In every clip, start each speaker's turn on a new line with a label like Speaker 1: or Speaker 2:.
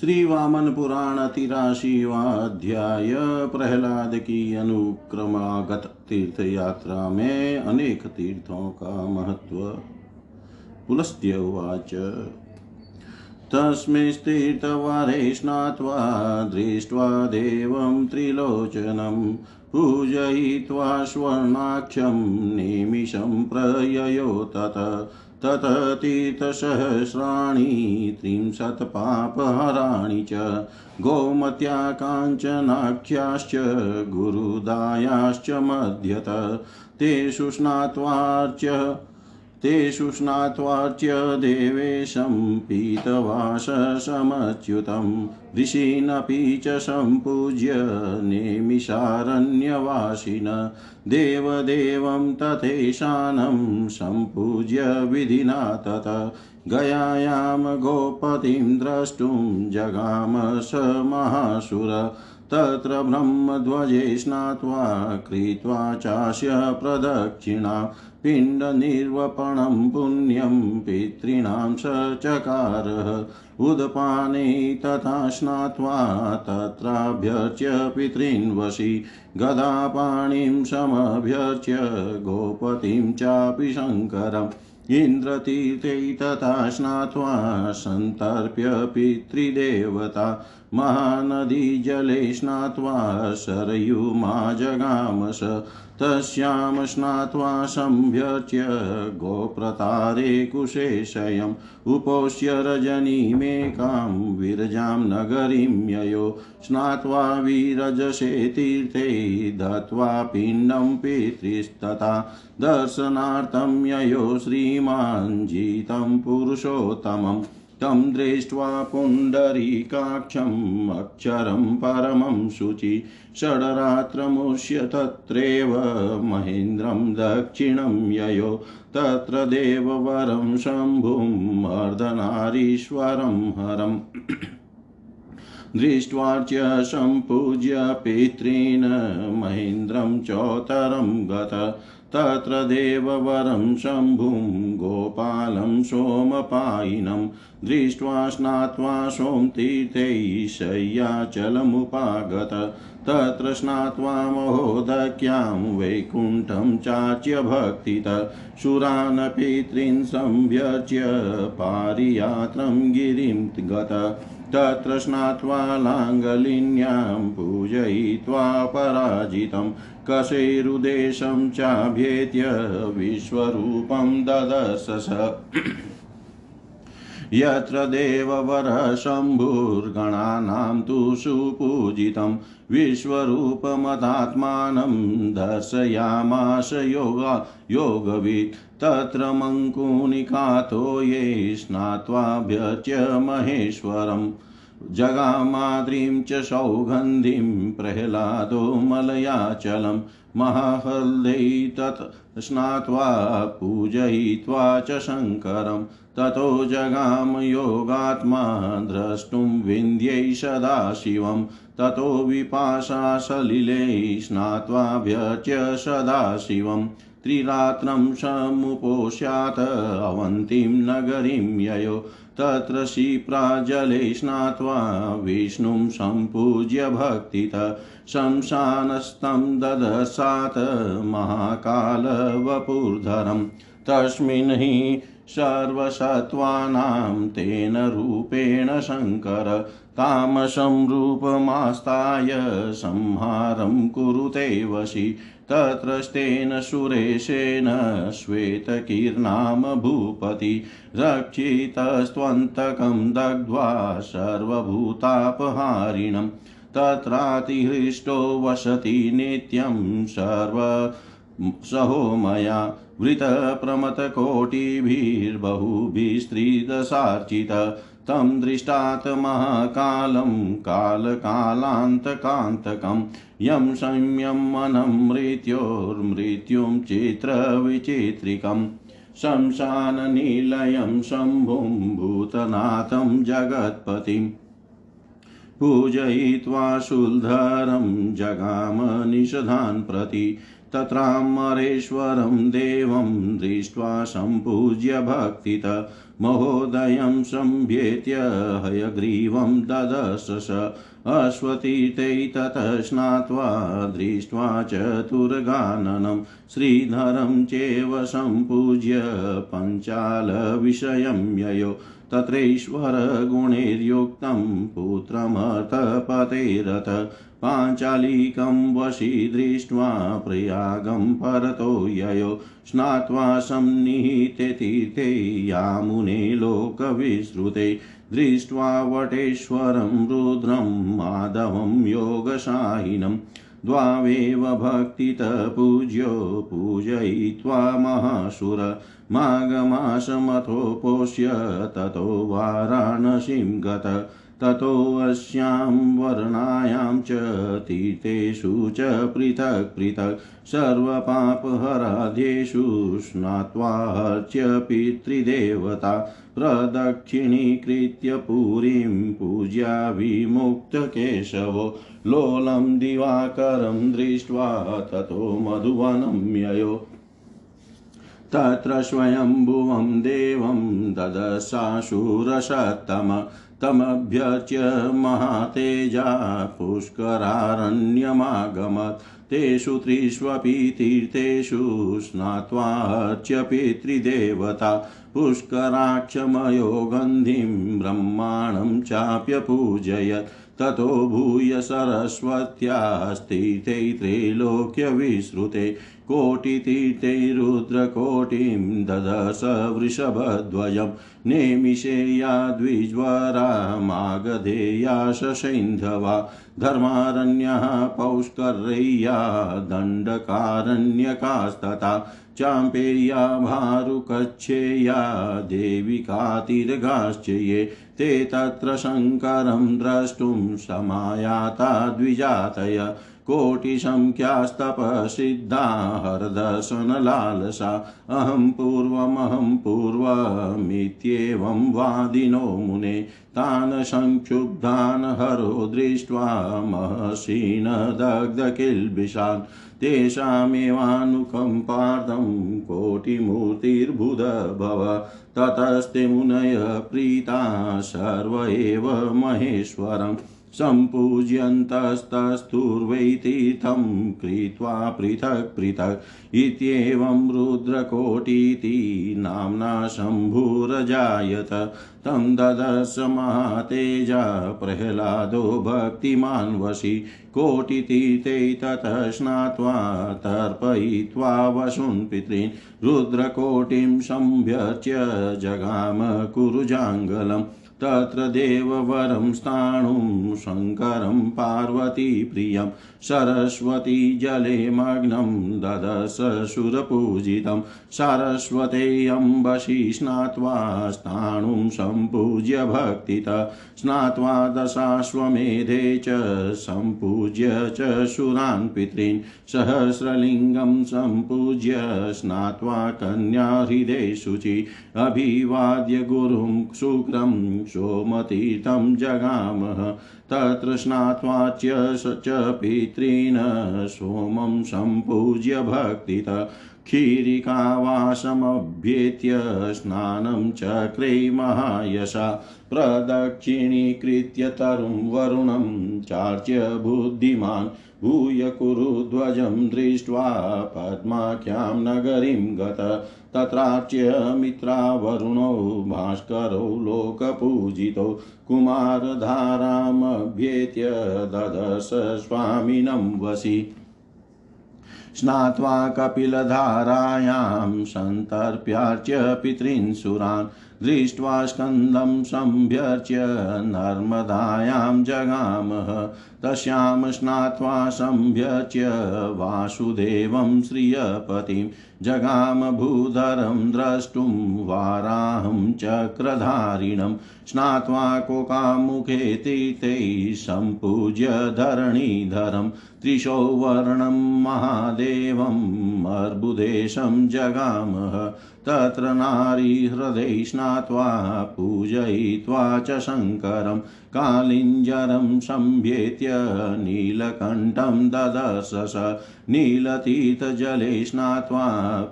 Speaker 1: श्री वामन पुराण तिराशीवाध्याय प्रहलाद की अनुक्रमागत तीर्थ यात्रा में अनेक तीर्थों का महत्व। पुलस्त्य उवाच। तस्मिंस्तीर्थवारे स्नात्वा दृष्ट्वा देवं त्रिलोचनं पूजयित्वा स्वर्णाक्षं निमिषं प्रययो तत। तततीर्थसहस्राणि त्रिंशत्पापहराणि च गोमत्या काञ्चनाख्याश्च गुरुदायाश्च मध्यत तेषु स्नात्वार्च्य तेषु स्नात्वार्च्य देवेशं पीतवाससमच्युतं। ऋषीनपि च सम्पूज्य नेमिषारण्यवासिन। देवदेवं तथेशानं सम्पूज्य विधिना तत। गयायां गोपतिं द्रष्टुं जगाम स महासुर। तत्र ब्रह्मध्वजे स्नात्वा कृत्वा चास्य प्रदक्षिणा पिण्डनिर्वपणं पुण्यं पितॄणां स चकारः उदपाने तथा स्नात्वा तत्राभ्यर्च्य पितॄन्वशी गदापाणिं समभ्यर्च्य गोपतिं चापि शङ्करम् इन्द्रतीर्थे तथा स्नात्वा सन्तर्प्य पितृदेवता महानदीजले स्नात्वा सरयुमा जगामस तस्यां स्नात्वा सम्भ्यर्च्य गोप्रतारे कुशेशयम्। उपोष्य रजनीमेकां विरजां नगरीं ययो। स्नात्वा विरजसे तीर्थे दत्त्वा पिण्डं पितृस्तथा। दर्शनार्थं ययो श्रीमान् पुरुषोत्तमम्। तं दृष्ट्वा पुण्डरीकाक्षम् अक्षरं परमं शुचि षड्रात्रमुष्य तत्रैव महेन्द्रं दक्षिणं ययो तत्र देववरं शम्भुम् अर्धनारीश्वरं हरम् दृष्ट्वार्च्य सम्पूज्य पितॄन् महेन्द्रं चोत्तरं गत तत्र देववरं शम्भुं, गोपालं सोमपायिनं, दृष्ट्वा स्नात्वा सोमतीर्थैः शय्याचलमुपागत तत्र स्नात्वा महोदक्यां वैकुण्ठं चाच्य भक्तित सुरान् पितॄन् संव्यच्य पारियात्रं गिरिं गत। तत्र स्नात्वा लाङ्गलिन्यां पूजयित्वा पराजितं कशेरुदेशं चाभ्येत्य विश्वरूपं ददर्शस यत्र देववरः शम्भुर्गणानां तु सुपूजितं विश्वरूपमदात्मानं दर्शयामाश योगा योगवित् तत्र मङ्कुनिकातो ये स्नात्वाभ्यच्य महेश्वरम्। जगामाद्रीं च सौगन्धिं प्रह्लादो मलयाचलं, महाहल्दै तत् स्नात्वा पूजयित्वा च शङ्करं। ततो जगाम योगात्मा द्रष्टुं विन्द्यै सदाशिवं, ततो विपाशा सलिले स्नात्वाभ्यच्य सदाशिवं त्रिरात्रं समुपोष्यात् अवन्तीं नगरीं ययो। तत्र शिप्राजले स्नात्वा विष्णुं सम्पूज्य भक्तितः शंशानस्तं ददशात् महाकालवपुर्धरं। तस्मिन् हि सर्वसत्त्वानां तेन रूपेण शङ्कर, तामसं रूपमास्ताय संहारं कुरुते वशि तत्रस्तेन सुरेशेन श्वेतकीर्णाम भूपति रक्षितस्त्वन्तकं दग्ध्वा सर्वभूतापहारिणम् तत्रातिहृष्टो वसति नित्यं सर्व सहो मया वृतप्रमथकोटिभिर्बहुभिस्त्रीदशार्चित तं दृष्टात् महाकालं कालकालान्तकान्तकं यं संयमनं मृत्योर्मृत्युं चित्रविचित्रिकम्। शंशाननिलयं शम्भुं भूतनाथं जगत्पतिम्। पूजयित्वा शूलधरं जगाम निषधान् प्रति। तत्रामरेश्वरं देवं दृष्ट्वा सम्पूज्य भक्तित महोदयं सम्भ्येत्य हयग्रीवं ददशस अश्वतीते ततः स्नात्वा दृष्ट्वा चतुर्गाननं श्रीधरं चेव सम्पूज्य पञ्चालविषयं ययो तत्रैश्वरगुणैर्युक्तं पुत्रमर्थपतेरथ पाञ्चालिकं वशी दृष्ट्वा प्रयागं परतो ययो स्नात्वा संनिहिते तीर्थे यामुने लोकविश्रुते दृष्ट्वा वटेश्वरं, रुद्रं, माधवं, योगशाहिनं। द्वावेव भक्तितपूज्यो पूजयित्वा महासुर। माघमासमथोपोष्य, ततो वाराणसीं गत। ततोऽस्यां वर्णायां च तीर्थेषु च पृथक् पृथक् सर्वपापहराध्येषु स्नात्वार्च्य पितृदेवता प्रदक्षिणीकृत्य पुरीं पूज्या विमुक्तकेशवो। लोलं दिवाकरं दृष्ट्वा ततो मधुवनं ययो तत्र स्वयम्भुवं देवं ददशाशूरसत्तम तमभ्यर्च्य महातेजा पुष्करारण्यमागमत्। तेषु त्रिष्वपि तीर्थेषु स्नात्वार्च्य पितृदेवता। पुष्कराक्षमयो गन्धिं ब्रह्माणं चाप्यपूजयत्। ततो भूय सरस्वत्यास्तीर्थे त्रैलोक्यविश्रुते कोटितीर्थे रुद्रकोटिं ददश वृषभध्वजं नेमिषेया द्विज्वरा मागधेया शशैन्धवा। धर्मारण्यः पौष्कर्य्या दण्डकारण्यकास्तथा। चाम्पेया भारुकच्छेया देविकातिर्गाश्च ये ते तत्र शङ्करं द्रष्टुं समायाता द्विजातय। कोटिसङ्ख्यास्तपसिद्धा हरदर्शनलालसा अहं पूर्वमहं पूर्वमित्येवं वादिनो मुने। तान् संक्षुब्धान् हरो दृष्ट्वा महर्षीन् दग्धकिल्बिषान् तेषामेवानुकम्पार्थं कोटिमूर्तिर्बुधभव। ततस्ते मुनय प्रीता सर्व एव महेश्वरम्। सम्पूज्यन्तस्तस्तुर्वै तीर्थं कृत्वा पृथक् पृथक् इत्येवं रुद्रकोटीति नाम्ना शम्भुरजायत। तं ददश महातेजा प्रह्लादो भक्तिमान् वशी कोटितीर्थे ततः स्नात्वा तर्पयित्वा वसुन् पितॄन्। रुद्रकोटिं सम्भ्यर्च्य जगाम कुरुजाङ्गलम्। तत्र देववरं स्थाणुं शङ्करं पार्वतीप्रियं सरस्वती जले मग्नं ददश सुरपूजितं सरस्वते अम्बशी स्नात्वा स्थाणुं सम्पूज्य भक्तितः स्नात्वा दशाश्वमेधे च सम्पूज्य च सुरान् पितॄन् सहस्रलिङ्गं सम्पूज्य स्नात्वा कन्याहृदे शुचि अभिवाद्य गुरुं शुक्रं सोमतीर्थं जगामः तत्र स्नात्वाच्य च पितॄन् सोमं सम्पूज्य भक्तितः। क्षीरिकावासमभ्येत्य स्नानं चक्रे महायशा, प्रदक्षिणीकृत्य तरुं वरुणं चार्च्य बुद्धिमान्, भूय कुरु ध्वजं दृष्ट्वा पद्माख्यां नगरीं गत तत्रार्च्य मित्रावरुणो भास्करो लोकपूजितो, कुमारधारामभ्येत्य ददश स्वामिनं वसि। स्नात्वा कपिलधारायां सन्तर्प्यार्च्य पितृन्सुरान् दृष्ट्वा स्कन्दं सम्भ्यर्च्य नर्मदायां जगामः। तस्यां स्नात्वा सम्भ्यर्च्य वासुदेवं श्रियपतिं। जगाम भूधरं द्रष्टुं वाराहं चक्रधारिणं। स्नात्वा कोकामुखे तीर्थे सम्पूज्य धरणीधरं। त्रिशो वर्णं महादेवम् अर्बुदेशं जगामः। तत्र नारीहृदये स्नात्वा पूजयित्वा च शङ्करं कालिञ्जरं सम्भेत्य नीलकण्ठं ददर्श नीलतीतजले स्नात्वा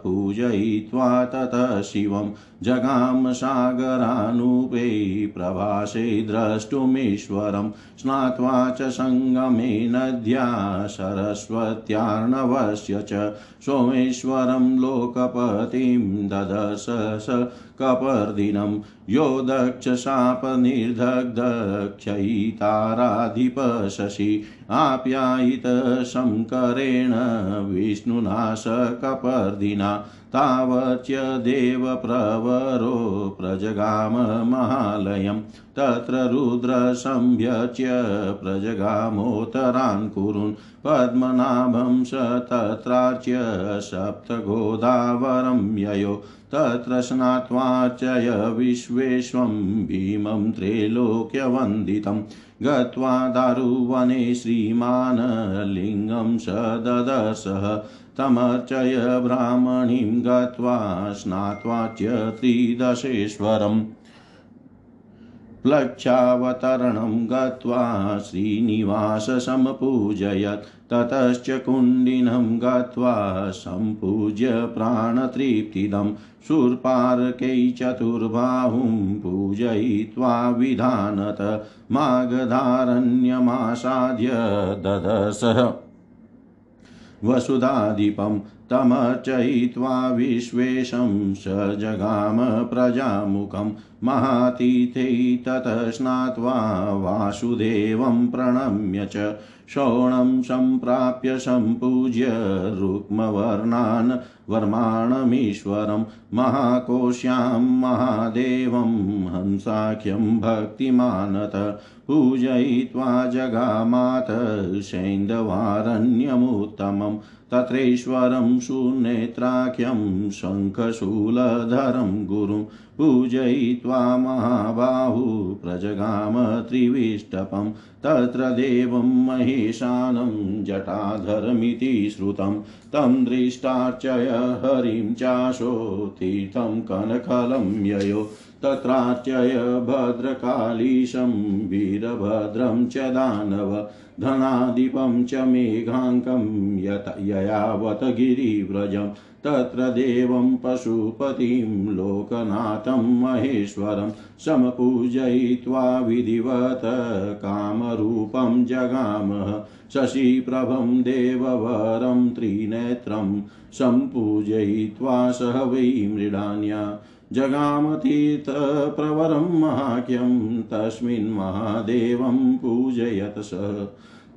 Speaker 1: पूजयित्वा ततः शिवं जगाम सागरानुपे प्रभासे द्रष्टुमीश्वरं स्नात्वा च सङ्गमे नद्या सरस्वत्यार्णवस्य च सोमेश्वरं लोकपतिं ददश स कपर्दिनं। यो दक्षशापनिर्दग्धक्षयिताराधिप शशि आप्यायित शङ्करेण विष्णुना स तावच्य देवप्रवरो प्रजगाम महालयं तत्र रुद्रसंभ्यच्य प्रजगामोत्तरान् कुरुन्। पद्मनाभं स तत्रार्च्य सप्तगोदावरं ययो। तत्र स्नात्वार्चय विश्वेश्वं भीमं त्रैलोक्यवन्दितं गत्वा दारुवने श्रीमान् लिङ्गं स ददसः तमर्चय ब्राह्मणीं गत्वा स्नात्वा च त्रिदशेश्वरम् प्लक्षावतरणं गत्वा श्रीनिवाससम्पूजयत्। ततश्च कुण्डिनं गत्वा सम्पूज्य प्राणतृप्तिदं शूर्पार्कै चतुर्बाहुं पूजयित्वा विधानत मागधारण्यमासाद्य ददसः वसुधाधिपं तमर्चयित्वा विश्वेशं स जगाम प्रजामुखं महातीथे ततः स्नात्वा वासुदेवं प्रणम्य च शोणं सम्प्राप्य सम्पूज्य रुक्मवर्णान् वर्माणमीश्वरं महाकोश्यां महादेवं हंसाख्यं भक्तिमानत पूजयित्वा जगामात सैन्धवारण्यमुत्तमं तत्रैश्वरं सुनेत्राख्यं शङ्खशूलधरं गुरुं पूजयित्वा महाबाहु प्रजगाम त्रिविष्टपं। तत्र देवं महेशानं जटाधरमिति श्रुतं। तं दृष्टार्चय हरिं चाशो तीर्थं कनखलं ययो। तत्रार्चय भद्रकालीशं वीरभद्रं च दानव। धनाधिपं च मेघाङ्कं यत ययावत गिरिव्रजं तत्र देवं पशुपतिं लोकनाथं महेश्वरं समपूजयित्वा विधिवत कामरूपं जगामः। शशिप्रभं देववरं त्रिनेत्रं सम्पूजयित्वा सह वै मृडान्या। जगामतीर्थप्रवरं महाख्यं तस्मिन् महादेवं पूजयत स।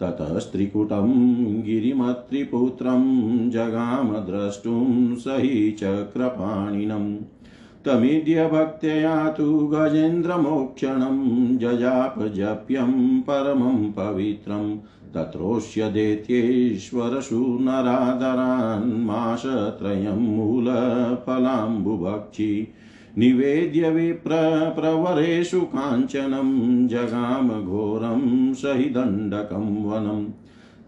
Speaker 1: ततस्त्रिकुटं गिरिमत्रिपुत्रं जगाम द्रष्टुं स हि चक्रपाणिनम् तमीड्यभक्त्या तु गजेन्द्रमोक्षणं जजापजप्यं परमं पवित्रं। मासत्रयं मूलफलाम्बुभक्षि। निवेद्य विप्र प्रवरेषु काञ्चनं जगाम घोरं सहि दण्डकं वनम्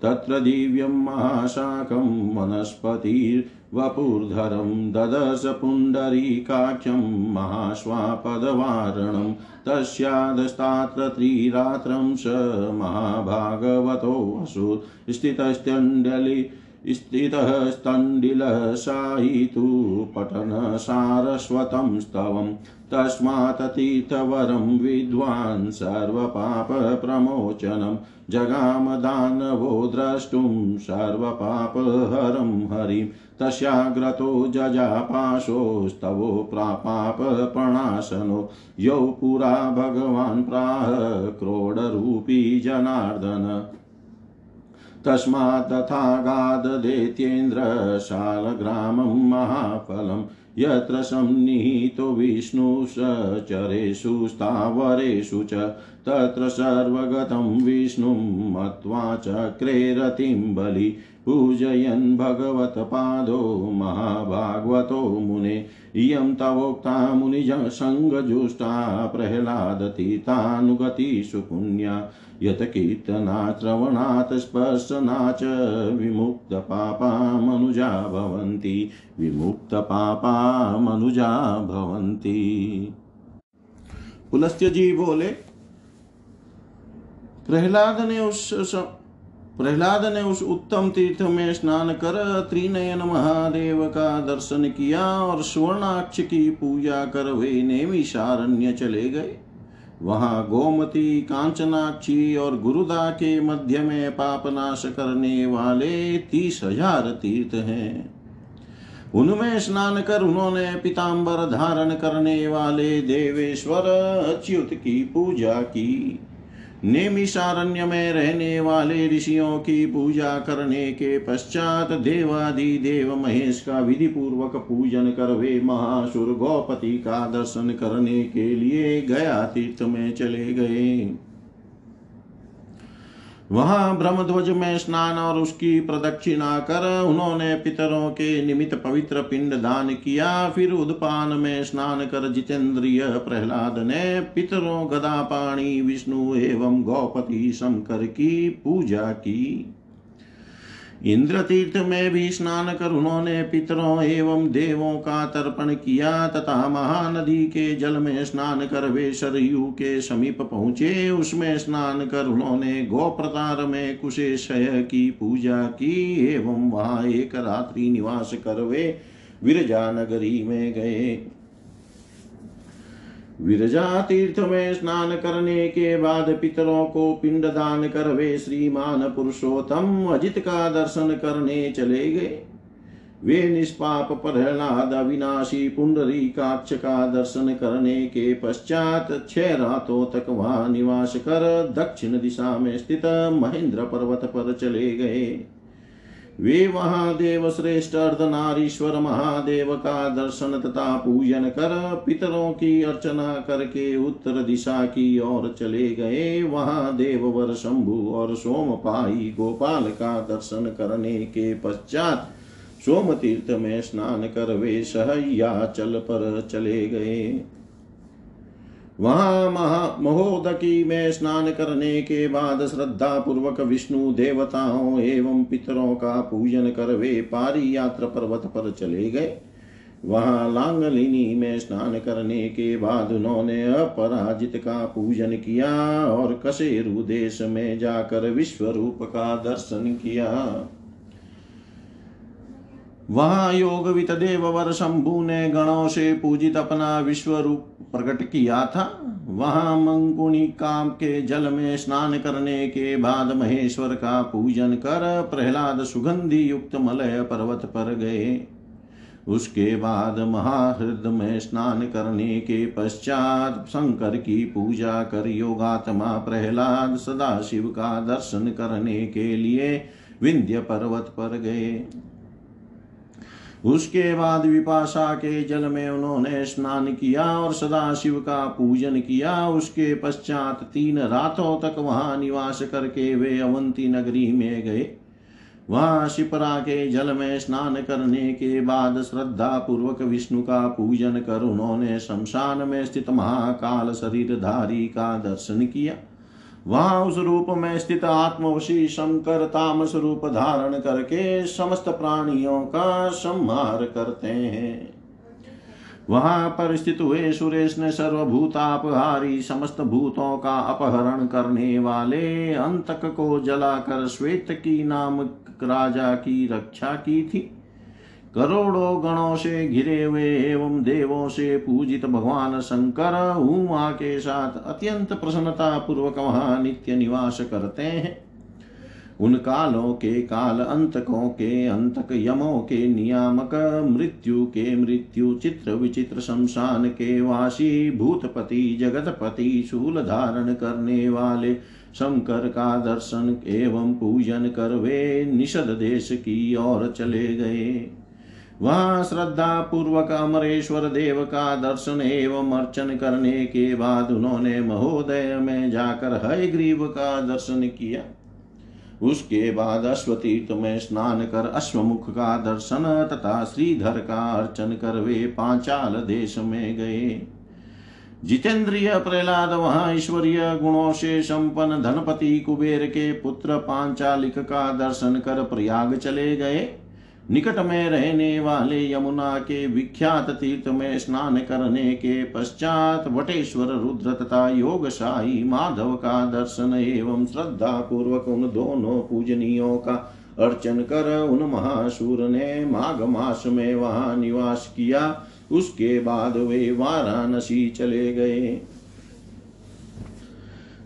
Speaker 1: तत्र दिव्यं महाशाकं वनस्पतिर्वपुर्धरं ददश पुण्डरीकाख्यं महाश्वापदवारणं। तस्यादस्तात्र त्रिरात्रं स महाभागवतोऽसुर स्थितस्त्यण्डलि स्थितः स्तण्डिलशायितु पठनसारस्वतं स्तवम् तस्मात् तीर्थवरं विद्वान् सर्वपापप्रमोचनं। जगामदानवो द्रष्टुं सर्वपापहरं हरिं। तस्याग्रतो जजापाशोस्तवो प्रापापप्रणाशनो यौ पुरा भगवान् प्राह क्रोडरूपी जनार्दन। तस्मात् तथागाददेत्येन्द्रशालग्रामं महाफलं यत्र संनिहितो विष्णुसचरेषु स्थावरेषु च तत्र सर्वगतं विष्णुं मत्वा चक्रे रतिं बलि पूजयन् भगवत्पादो महाभागवतो मुने। इयं तवोक्ता मुनिजसङ्गजुष्टा प्रह्लादतीतानुगतिषु पुण्या। यत् कीर्तनात् श्रवणात् स्पर्शनात् विमुक्तपापा मनुजा भवन्ति। विमुक्तपापा मनुजा भवन्ति। पुलस्त्य जी बोले, प्रहलाद ने उस प्रहलाद ने उस उत्तम तीर्थ में स्नान कर त्रिनयन महादेव का दर्शन किया और स्वर्णाक्ष की पूजा कर वे नेमिषारण्य चले गए। वहाँ गोमती कांचनाक्षी और गुरुदा के मध्य में पाप नाश करने वाले तीस हज़ार तीर्थ हैं। उनमें स्नान कर उन्होंने पिताम्बर धारण करने वाले देवेश्वर अच्युत की पूजा की। नेमिषारण्य में रहने वाले ऋषियों की पूजा करने के पश्चात देवादि देव महेश का विधि पूर्वक पूजन कर वे महासुर गौपति का दर्शन करने के लिए गया तीर्थ में चले गए। वहाँ ब्रह्मध्वज में स्नान और उसकी प्रदक्षिणा कर उन्होंने पितरों के निमित्त पवित्र पिंड दान किया। फिर उदपान में स्नान कर जितेंद्रिय प्रहलाद ने पितरों गदा पाणी विष्णु एवं गौपति शंकर की पूजा की। इंद्र तीर्थ में भी स्नान कर उन्होंने पितरों एवं देवों का तर्पण किया, तथा महानदी के जल में स्नान कर वे सरयू के समीप पहुँचे। उसमें स्नान कर उन्होंने गोप्रतार में कुशेशय की पूजा की, एवं वहाँ एक रात्रि निवास कर वे विरजा नगरी में गए। विरजा तीर्थ में स्नान करने के बाद पितरों को पिंड दान कर वे श्रीमान पुरुषोत्तम अजित का दर्शन करने चले गए। वे निष्पाप, प्रहलाद, अविनाशी, पुंडरी, काक्ष का दर्शन करने के पश्चात छह रातों तक वहाँ निवास कर दक्षिण दिशा में स्थित महेंद्र पर्वत पर चले गए। वे वहाँ देव श्रेष्ठ अर्धनारीश्वर महादेव का दर्शन तथा पूजन कर पितरों की अर्चना करके उत्तर दिशा की ओर चले गए। वहाँ देववर शंभु और सोमपाई गोपाल का दर्शन करने के पश्चात सोम तीर्थ में स्नान कर वे सहयाचल पर चले गए। वहाँ महा महोदकी में स्नान करने के बाद श्रद्धा पूर्वक विष्णु देवताओं एवं पितरों का पूजन कर वे पारी यात्रा पर्वत पर चले गए। वहाँ लांगलिनी में स्नान करने के बाद उन्होंने अपराजित का पूजन किया और कसेरु देश में जाकर विश्व रूप का दर्शन किया। वहाँ योगवित देववर शंभु ने गणों से पूजित अपना विश्व रूप प्रकट किया था। वहाँ मंकुणी काम के जल में स्नान करने के बाद महेश्वर का पूजन कर प्रहलाद सुगंधि युक्त मलय पर्वत पर गए। उसके बाद महाहृद में स्नान करने के पश्चात शंकर की पूजा कर योगात्मा प्रहलाद सदा शिव का दर्शन करने के लिए विंध्य पर्वत पर गए। उसके बाद विपाशा के जल में उन्होंने स्नान किया और सदा शिव का पूजन किया। उसके पश्चात तीन रातों तक वहाँ निवास करके वे अवंती नगरी में गए। वहाँ शिपरा के जल में स्नान करने के बाद श्रद्धा पूर्वक विष्णु का पूजन कर उन्होंने शमशान में स्थित महाकाल शरीरधारी का दर्शन किया। वहाँ उस रूप में स्थित आत्मवशी शंकर तामस रूप धारण करके समस्त प्राणियों का संहार करते हैं। वहाँ पर स्थित हुए सुरेश ने सर्वभूतापहारी समस्त भूतों का अपहरण करने वाले अंतक को जलाकर श्वेत की नामक राजा की रक्षा की थी। करोड़ों गणों से घिरे हुए एवं देवों से पूजित भगवान शंकर उमा के साथ अत्यंत प्रसन्नता पूर्वक वहाँ नित्य निवास करते हैं। उन कालों के काल अंतकों के अंतक यमों के नियामक, मृत्यु के मृत्यु, चित्र विचित्र शमशान के वासी, भूतपति, जगतपति, शूल धारण करने वाले, शंकर का दर्शन एवं पूजन कर वे निषद देश की ओर चले गए। वहाँ श्रद्धा पूर्वक अमरेश्वर देव का दर्शन एवं अर्चन करने के बाद उन्होंने महोदय में जाकर हय ग्रीव का दर्शन किया। उसके बाद अश्वतीर्थ में स्नान कर अश्वमुख का दर्शन तथा श्रीधर का अर्चन कर वे पांचाल देश में गए। जितेंद्रिय प्रहलाद वहाँ ईश्वरीय गुणों से संपन्न धनपति कुबेर के पुत्र पांचालिक का दर्शन कर प्रयाग चले गए। निकट में रहने वाले यमुना के विख्यात तीर्थ में स्नान करने के पश्चात वटेश्वर रुद्र तथा योगशाही माधव का दर्शन एवं श्रद्धा पूर्वक उन दोनों पूजनियों का अर्चन कर उन महाशूर ने माघ मास में वहाँ निवास किया। उसके बाद वे वाराणसी चले गए।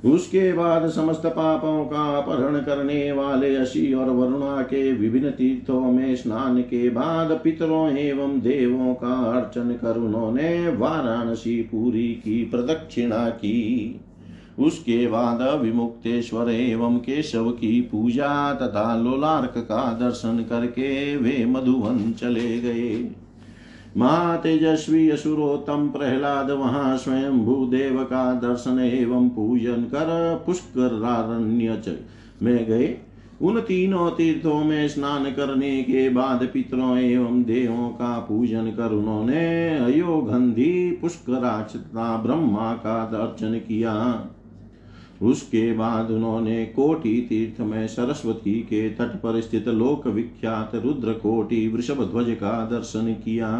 Speaker 1: उसके बाद समस्त पापों का अपहरण करने वाले अशी और वरुणा के विभिन्न तीर्थों में स्नान के बाद पितरों एवं देवों का अर्चन कर उन्होंने वाराणसी पूरी की प्रदक्षिणा की। उसके बाद विमुक्तेश्वर एवं केशव की पूजा तथा लोलार्क का दर्शन करके वे मधुवन चले गए। महातेजस्वी असुरोत्तम प्रहलाद वहाँ स्वयं भूदेव का दर्शन एवं पूजन कर पुष्करारण्य में गए। उन तीनों तीर्थों में स्नान करने के बाद पितरों एवं देवों का पूजन कर उन्होंने अयोगंधी पुष्कराचता ब्रह्मा का दर्शन किया। उसके बाद उन्होंने कोटि तीर्थ में सरस्वती के तट पर स्थित लोक विख्यात रुद्र कोटि वृषभ ध्वज का दर्शन किया।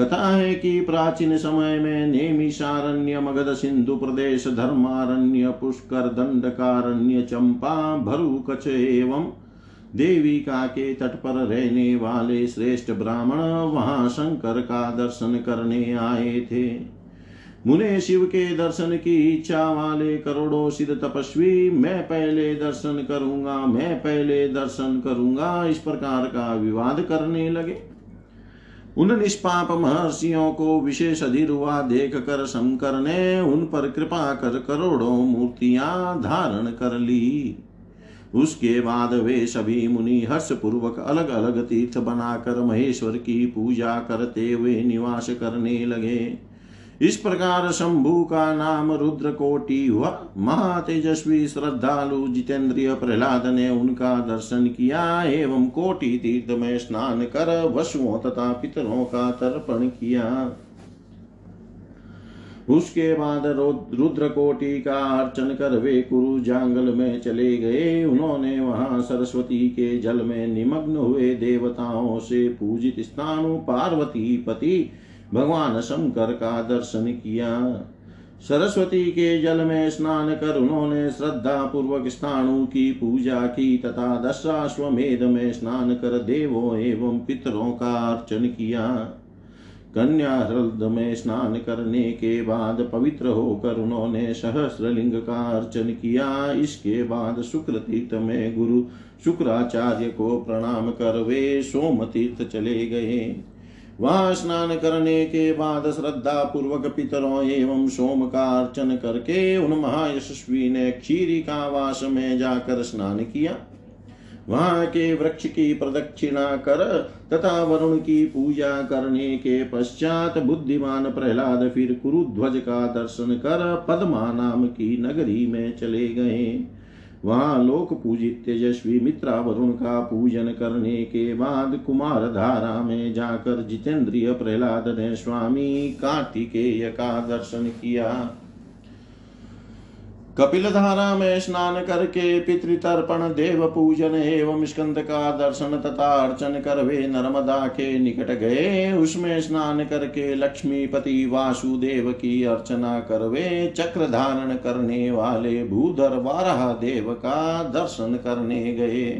Speaker 1: कथा है कि प्राचीन समय में नेमिषारण्य, मगध सिंधु प्रदेश, धर्मारण्य, पुष्कर दंडकारण्य, चंपा भरु कच एवं देविका के तट पर रहने वाले श्रेष्ठ ब्राह्मण वहाँ शंकर का दर्शन करने आए थे। मुने शिव के दर्शन की इच्छा वाले करोड़ों सिद्ध तपस्वी, मैं पहले दर्शन करूँगा, मैं पहले दर्शन करूँगा, इस प्रकार का विवाद करने लगे। उन निष्पाप महर्षियों को विशेष अधिर हुआ देख कर शंकर ने उन पर कृपा कर करोड़ों मूर्तियाँ धारण कर ली। उसके बाद वे सभी मुनि हर्ष पूर्वक अलग अलग तीर्थ बनाकर महेश्वर की पूजा करते हुए निवास करने लगे। इस प्रकार शंभु का नाम रुद्र कोटि हुआ महातेजस्वी श्रद्धालु जितेंद्रिय प्रहलाद ने उनका दर्शन किया एवं कोटि तीर्थ में स्नान कर वसुओं तथा पितरों का तर्पण किया। उसके बाद रुद्र कोटि का अर्चन कर वे कुरु जांगल में चले गए। उन्होंने वहाँ सरस्वती के जल में निमग्न हुए देवताओं से पूजित स्थानु पार्वती पति भगवान शंकर का दर्शन किया। सरस्वती के जल में स्नान कर उन्होंने श्रद्धा पूर्वक स्थानु की पूजा की तथा दशाश्वमेध में स्नान कर देवों एवं पितरों का अर्चन किया। कन्या हृदय में स्नान करने के बाद पवित्र होकर उन्होंने सहस्रलिंग का अर्चन किया। इसके बाद शुक्र तीर्थ में गुरु शुक्राचार्य को प्रणाम कर वे सोम तीर्थ चले गए। वहाँ स्नान करने के बाद श्रद्धा पूर्वक पितरों एवं सोम का अर्चन करके उन महायशस्वी ने क्षीरी का वास में जाकर स्नान किया। वहाँ के वृक्ष की प्रदक्षिणा कर तथा वरुण की पूजा करने के पश्चात बुद्धिमान प्रहलाद फिर कुरुध्वज का दर्शन कर पद्मा नाम की नगरी में चले गए। वहाँ, लोक पूजित तेजस्वी मित्रा वरुण का पूजन करने के बाद कुमार धारा में जाकर जितेंद्रिय प्रहलाद ने स्वामी कार्तिकेय का दर्शन किया। कपिल धारा में स्नान करके पितृतर्पण देव पूजन एवं स्कंद का दर्शन तथा अर्चन कर वे नर्मदा के निकट गए। उसमें स्नान करके लक्ष्मीपति वासुदेव की अर्चना कर वे चक्र धारण करने वाले भूधर बारह देव का दर्शन करने गए।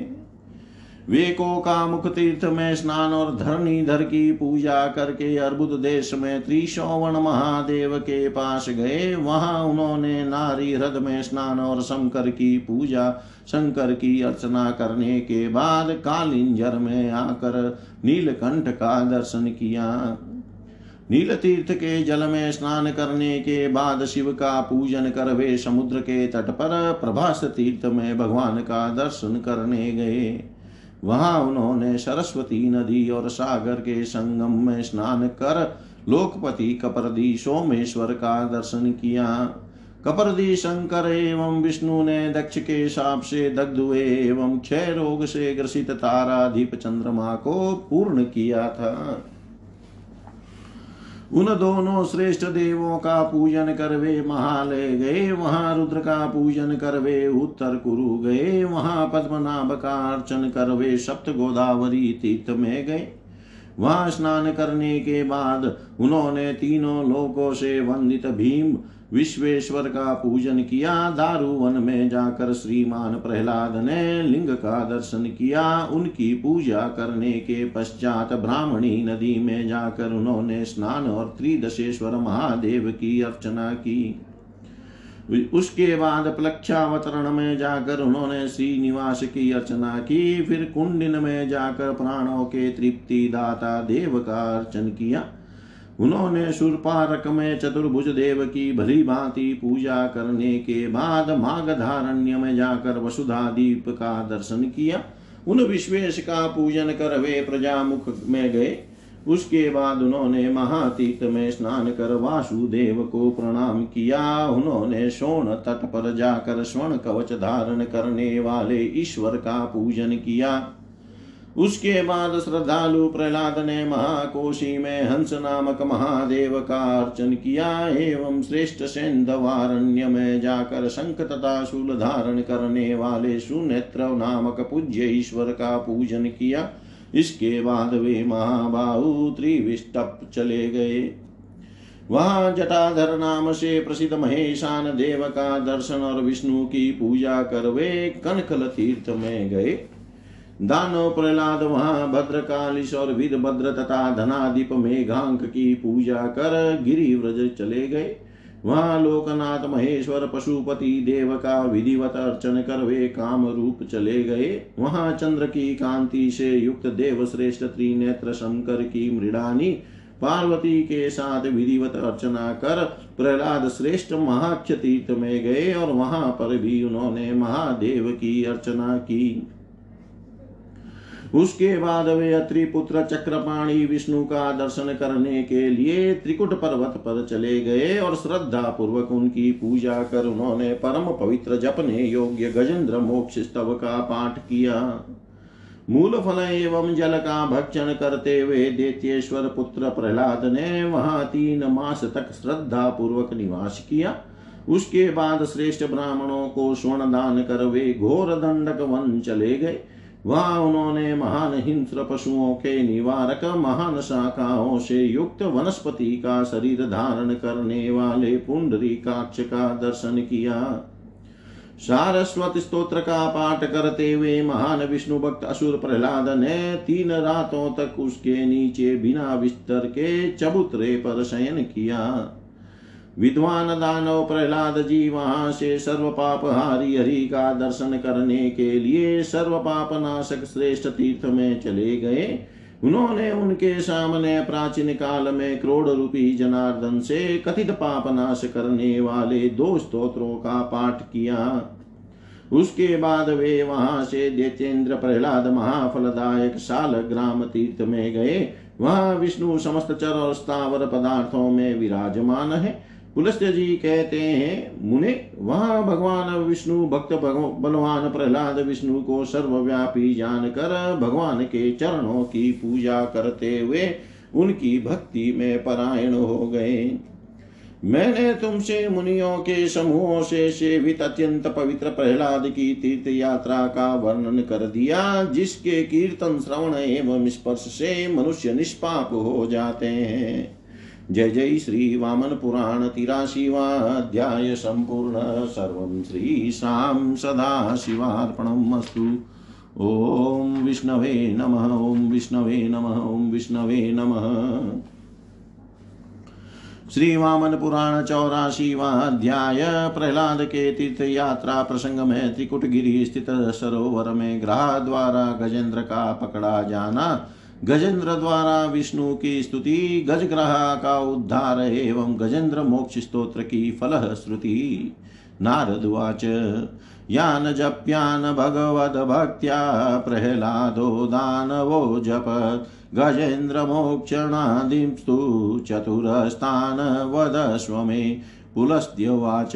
Speaker 1: वेको का मुख तीर्थ में स्नान और धरणीधर की पूजा करके अर्बुद देश में त्रिशोवन महादेव के पास गए। वहाँ उन्होंने नारी हृद में स्नान और शंकर की पूजा, शंकर की अर्चना करने के बाद कालिंजर में आकर नीलकंठ का दर्शन किया। नील तीर्थ के जल में स्नान करने के बाद शिव का पूजन कर वे समुद्र के तट पर प्रभास तीर्थ में भगवान का दर्शन करने गए। वहाँ उन्होंने सरस्वती नदी और सागर के संगम में स्नान कर लोकपति कपरदी सोमेश्वर का दर्शन किया। कपरदी शंकर एवं विष्णु ने दक्ष के साप से दग्ध हुए एवं क्षय रोग से ग्रसित ताराधीप चंद्रमा को पूर्ण किया था। उन दोनों श्रेष्ठ देवों का पूजन कर वे महालय गए, वहाँ रुद्र का पूजन कर वे उत्तर कुरु गए, वहाँ पद्मनाभ का अर्चन कर वे सप्त गोदावरी तीर्थ में गए। वहाँ स्नान करने के बाद उन्होंने तीनों लोकों से वंदित भीम विश्वेश्वर का पूजन किया, दारुवन में जाकर श्रीमान प्रहलाद ने लिंग का दर्शन किया। उनकी पूजा करने के पश्चात ब्राह्मणी नदी में जाकर उन्होंने स्नान और त्रिदशेश्वर महादेव की अर्चना की। उसके बाद प्लक्षावतरण में जाकर उन्होंने श्रीनिवास की अर्चना की। फिर कुंडिन में जाकर प्राणों के तृप्ति दाता देव का अर्चन किया। उन्होंने सुरपारक में चतुर्भुज देव की भली भांति पूजा करने के बाद माघधारण्य में जाकर वसुधा दीप का दर्शन किया। उन विश्वेश का पूजन कर वे प्रजामुख में गए। उसके बाद उन्होंने महातीत में स्नान कर वासुदेव को प्रणाम किया। उन्होंने सोन तट पर जाकर स्वर्ण कवच धारण करने वाले ईश्वर का पूजन किया। उसके बाद श्रद्धालु प्रहलाद ने महाकोशी में हंस नामक महादेव का अर्चन किया एवं श्रेष्ठ सेंधवारण्य में जाकर शंख तथा शूल धारण करने वाले सुनेत्र नामक पूज्य ईश्वर का पूजन किया। इसके बाद वे महाबाहु त्रिविष्टप चले गए। वहाँ जटाधर नाम से प्रसिद्ध महेशान देव का दर्शन और विष्णु की पूजा कर वे कनकल तीर्थ में गए। दानव प्रहलाद, वहाँ भद्रकालिश और वीरभद्र तथा धनाधिप मेघांक की पूजा कर गिरिव्रज चले गए। वहाँ लोकनाथ, महेश्वर, पशुपति देव का विधिवत अर्चन कर वे काम रूप चले गए। वहाँ चंद्र की कांति से युक्त देव श्रेष्ठ त्रिनेत्र शंकर की मृडानी पार्वती के साथ विधिवत अर्चना कर प्रहलाद श्रेष्ठ महाक्ष तीर्थ में गए और वहाँ पर भी उन्होंने महादेव की अर्चना की। उसके बाद वे अत्रिपुत्र चक्रपाणी विष्णु का दर्शन करने के लिए त्रिकुट पर्वत पर चले गए और श्रद्धा पूर्वक उनकी पूजा कर उन्होंने परम पवित्र जपने योग्य गजेंद्र मोक्ष स्तव का पाठ किया। मूल फल एवं जल का भक्षण करते हुए देतेश्वर पुत्र प्रहलाद ने वहाँ तीन मास तक श्रद्धा पूर्वक निवास किया। उसके बाद श्रेष्ठ ब्राह्मणों को स्वर्ण दान कर वे घोर दंडक वन चले गए। वहाँ, उन्होंने महान हिंस्र पशुओं के निवारक महान शाखाओं से युक्त वनस्पति का शरीर धारण करने वाले पुंडरी काक्ष का दर्शन किया। सारस्वत स्त्रोत्र का पाठ करते हुए महान विष्णु भक्त असुर प्रहलाद ने तीन रातों तक उसके नीचे बिना बिस्तर के चबूतरे पर शयन किया। विद्वान दानव प्रहलाद जी वहाँ से सर्व पाप हारी हरि का दर्शन करने के लिए सर्व पाप नाशक श्रेष्ठ तीर्थ में चले गए। उन्होंने उनके सामने प्राचीन काल में करोड़ रूपी जनार्दन से कथित पाप नाश करने वाले दो स्तोत्रों का पाठ किया। उसके बाद वे वहाँ से देतेन्द्र प्रहलाद महाफलदायक साल ग्राम तीर्थ में गए। वहाँ विष्णु समस्त चर और स्थावर पदार्थों में विराजमान है। पुलस्त्य जी कहते हैं, मुने, वहाँ भगवान विष्णु, भक्त बलवान प्रहलाद विष्णु को सर्वव्यापी जानकर भगवान के चरणों की पूजा करते हुए उनकी भक्ति में परायण हो गए। मैंने तुमसे मुनियों के समूहों से सेवित अत्यंत पवित्र प्रहलाद की तीर्थ यात्रा का वर्णन कर दिया, जिसके कीर्तन, श्रवण एवं स्पर्श से मनुष्य निष्पाप हो जाते हैं। जय जय श्री वामन पुराण तिराशिवाध्याय सम्पूर्ण सर्वं श्रीशां सदाशिवार्पणमस्तु ॐ विष्णवे नमः, ॐ विष्णवे नमः, ॐ विष्णवे नमः। श्री वामन पुराण चौराशीवा अध्याय प्रहलाद के तीर्थ यात्रा प्रसंग में त्रिकुट गिरी स्थित सरोवर में ग्रह द्वारा गजेंद्र का पकड़ा जाना गजेंद्र द्वारा विष्णु की स्तुति गज गजग्रह का उद्धार एवं गजेंद्र मोक्ष स्त्रोत्र की फल श्रुति। नारदुवाच यान जप्यान भगवद्भक्त्या प्रह्लादो दानवो जपत् चतुरस्तान् वदस्व मे। पुलस्त्युवाच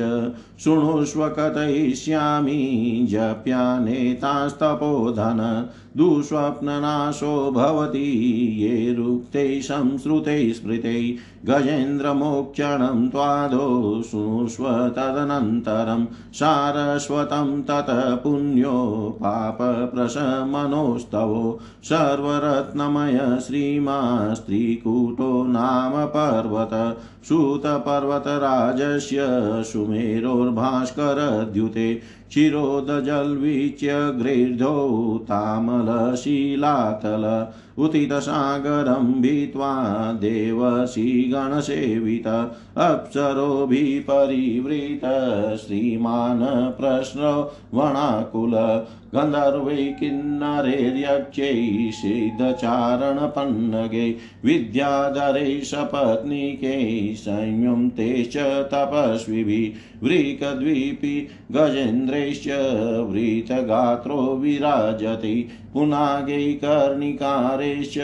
Speaker 1: शृणुष्व कथयिष्यामि जप्यानेतास्तपोधन। दुःस्वप्ननाशो भवति ये रुक्ते संश्रुते स्मृते। गजेन्द्रमोक्षणं त्वादो शृणुष्व तदनन्तरं सारस्वतं ततः पुण्यो पापप्रशमनोस्तवो। सर्वरत्नमय श्रीमा स्त्रीकूटो नाम पर्वत सूतपर्वतराजस्य सुमेरोर्भास्करद्युते। क्षीरोदजल्वीच्यग्रेर्धौ तामलशीलातल उतितसागरं भित्वा देवशीगणसेवित अप्सरोभिः परिवृत श्रीमान् प्रश्रवणाकुल गन्धर्वै किन्नरैर्यक्षै सिद्धचारणपन्नगै विद्याधरै सपत्निकै संयं ते च तपस्विभिः वृकद्वीपि गजेन्द्रैश्च वृतगात्रो विराजति। पुनागैकर्णिकारैश्च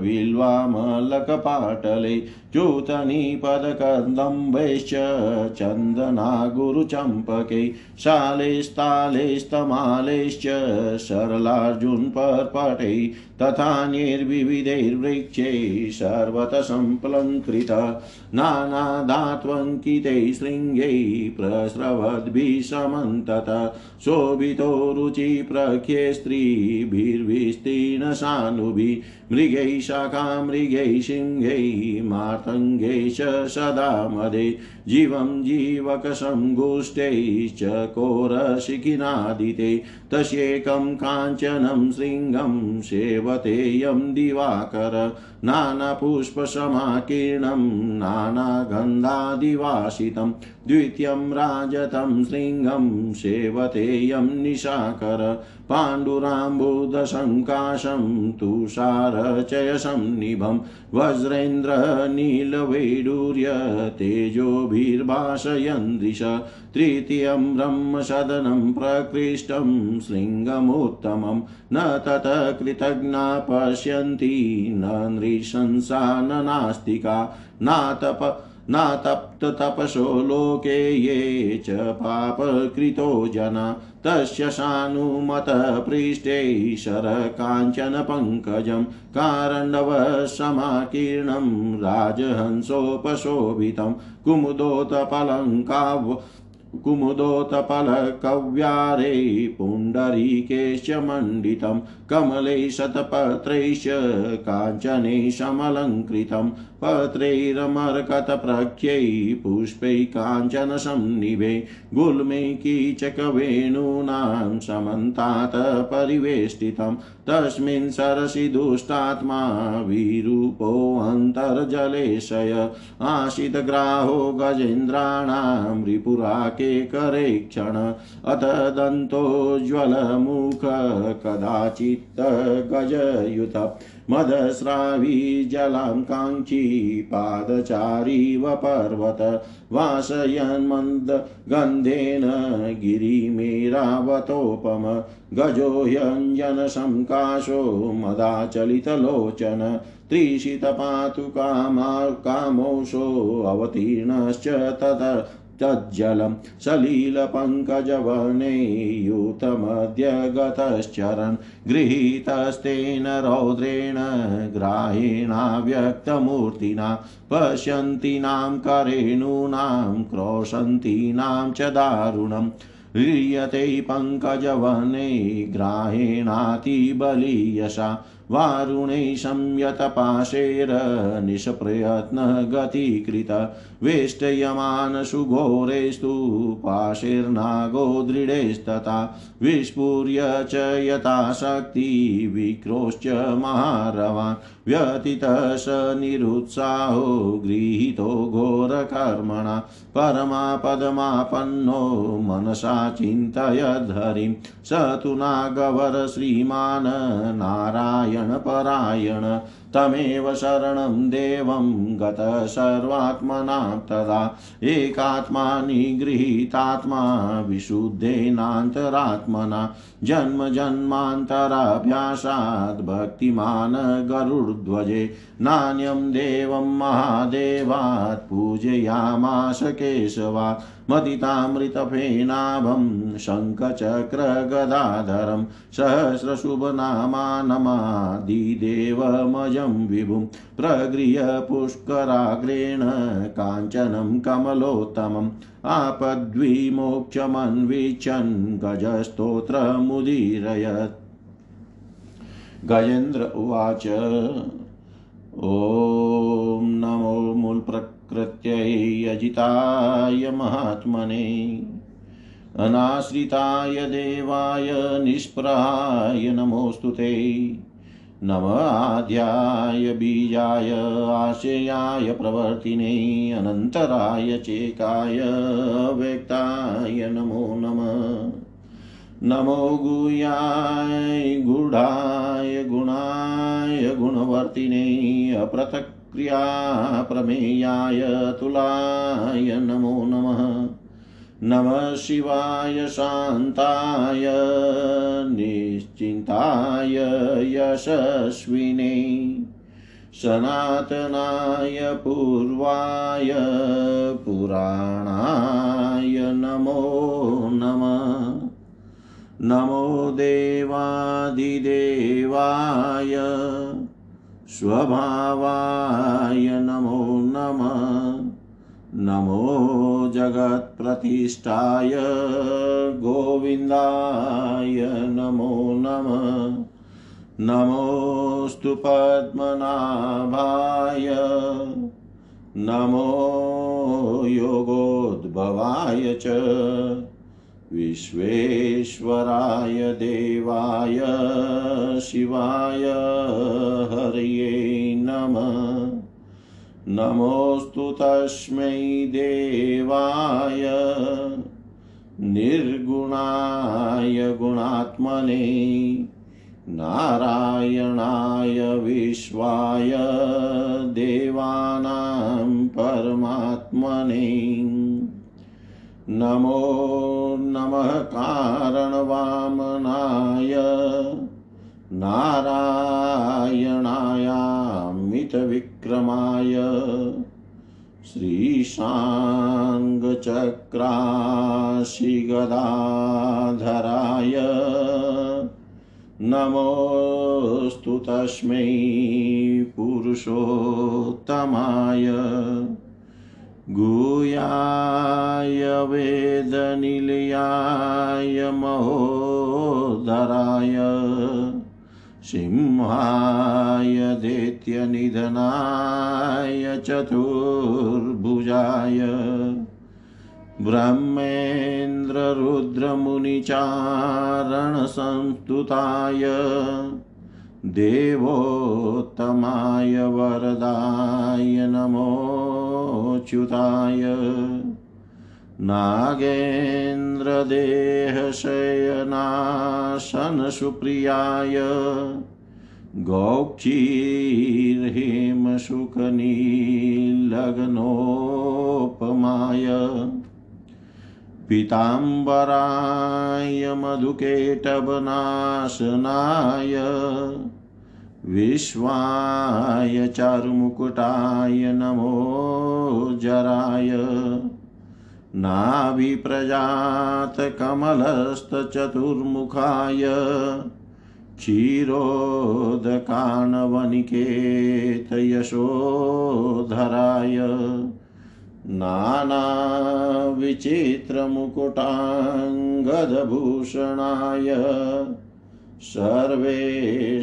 Speaker 1: बिल्वामलकपाटले च्यूतनिपदकदम्बैश्च चन्दनागुरुचम्पकै। शालेस्तालेस्तमालैश्च सरलार्जुनपर्पटै। तथान्यैर्विविधैर्वृक्षैः सर्वतसम्पलङ्कृत। नानाधात्वङ्कितैः शृङ्गैः प्रस्रवद्भिः समन्तत शोभितो रुचिप्रख्ये स्त्रीभिर्विस्तीर्णसानुभिः मृगैः शाखामृगैः सिंहैः मातङ्गैश्च सदा मदे। जीवं जीवकसङ्गुष्टैश्च कोरशिखिनादिते तस्येकं काञ्चनं शृङ्गं सेवतेयं दिवाकर। नानापुष्पसमाकीर्णं, नानागन्धादिवासितं। द्वितीयं राजतं शृङ्गं सेवतेयं निशाकर, पाण्डुराम्बुदशङ्काशं तुषारचयसं निभं वज्रेन्द्रनीलवैडूर्य तेजोभिर्भाषयन्दृश, तृतीयं ब्रह्मसदनं प्रकृष्टं शृङ्गमुत्तमं न ततः कृतज्ञा पश्यन्ति, न नृशंसा, न नास्तिका, नातप नातप्ततपसो लोके ये च पापकृतो जना। तस्य सानुमतः पृष्ठे शरकाञ्चनपङ्कजं कारण्डवसमाकीर्णं राजहंसोपशोभितं। कुमुदोतपलङ्काव कुमुदोत्पलकव्यारे पुण्डरीकेश्च मण्डितं। कमले शतपत्रैश्च काञ्चने समलङ्कृतं। पत्रैरमर्कतप्रख्यै पुष्पै काञ्चनसन्निभे गुल्मे कीचकवेणूनां समन्तात् परिवेष्टितं। तस्मिन् सरसि दुष्टात्मा विरूपोऽन्तर्जलेशय आशितग्राहो गजेन्द्राणां रिपुराके क्षण। अथ दन्तोज्ज्वलमुख कदाचित् गजयुत मदस्रावी जलां काङ्क्षी पादचारीव पर्वत वासयन्मन्द गन्धेन गिरिमेरावतोपम गजो ह्यञ्जनसङ्काशो मदाचलितलोचन त्रिशितपातु कामा कामोषोऽवतीर्णश्च तत तज्जलं सलीलपङ्कजवने यूतमद्य गतश्चरन् गृहीतस्तेन रौद्रेण ग्राहेणाव्यक्तमूर्तिना पश्यन्तीनां करेणूनां क्रोशन्तीनां च दारुणम् ह्रियते पङ्कजवने ग्राहेणातिबलीयसा वारुणे संयतपाशेरनिष्प्रयत्नगतिकृत वेष्टयमान सुघोरेस्तु पाशैर्नागो दृढेस्तथा विस्फुर्य च यथाशक्ति विक्रोश्च महारवान् व्यथितः स निरुत्साहो गृहीतो घोरकर्मणा परमापदमापन्नो मनसा चिन्तयद्धरिं स तु नागवर श्रीमान् नारायणपरायण तमेव शरणं देवं गतः सर्वात्मनां तदा एकात्मा निगृहीतात्मा विशुद्धेनान्तरात्मना जन्म जन्मान्तराभ्यासाद् भक्तिमान् गरुड्ध्वजे नान्यं देवं महादेवात् पूजयामास केशवात् मदितामृतफेनाभं शङ्खचक्रगदाधरं सहस्रशुभनामानमादिदेवमजं विभुं प्रगृह्य पुष्कराग्रेण काञ्चनं कमलोत्तमम् आपद्विमोक्षमन्विचन् गजस्तोत्रमुदीरयत् गजेन्द्र उवाच, ॐ नमो मूलप्रकृत्यै अजिताय महात्मने, अनाश्रिताय देवाय निष्प्रहाय नमोऽस्तु ते। नम आद्याय बीजाय, आशयाय, प्रवर्तिने, अनन्तराय चेकाय, व्यक्ताय नमो नमः। नमो गुह्याय गूढाय गुणाय, गुणवर्तिने अप्रतक्रिया प्रमेयाय तुलाय नमो नमः। नमः शिवाय शान्ताय, निश्चिन्ताय, यशस्विने। सनातनाय, पूर्वाय, पुराणाय नमो नमः। नमो देवादिदेवाय, स्वभावाय नमो नमः। नमो जगत्प्रतिष्ठाय गोविन्दाय नमो नमः। नमोऽस्तु पद्मनाभाय। नमो योगोद्भवाय च। विश्वेश्वराय देवाय शिवाय हरये नमः। नमोऽस्तु तस्मै देवाय। निर्गुणाय गुणात्मने। नारायणाय विश्वाय। देवानां परमात्मने। नमो नमः कारणवामनाय। नारायणायामितविक्रमाय श्रीशाङ्गचक्राशिगदाधराय नमोऽस्तु तस्मै पुरुषोत्तमाय गुयाय वेदनिलयाय महोदराय सिंहाय दैत्यनिधनाय चतुर्भुजाय ब्रह्मेन्द्ररुद्रमुनिचारणसंस्तुताय देवोत्तमाय वरदाय नमोच्युताय नागेन्द्रदेहशयनाशनसुप्रियाय गौक्षीर्हिमशुकनीलग्नोपमाय पीताम्बराय मधुकेटभनाशनाय विश्वाय चारुमुकुटाय नमो जराय नाभिप्रजातकमलस्तचतुर्मुखाय क्षीरोदकानवनिकेतयशोधराय नानाविचित्रमुकुटाङ्गदभूषणाय सर्वेश्वराय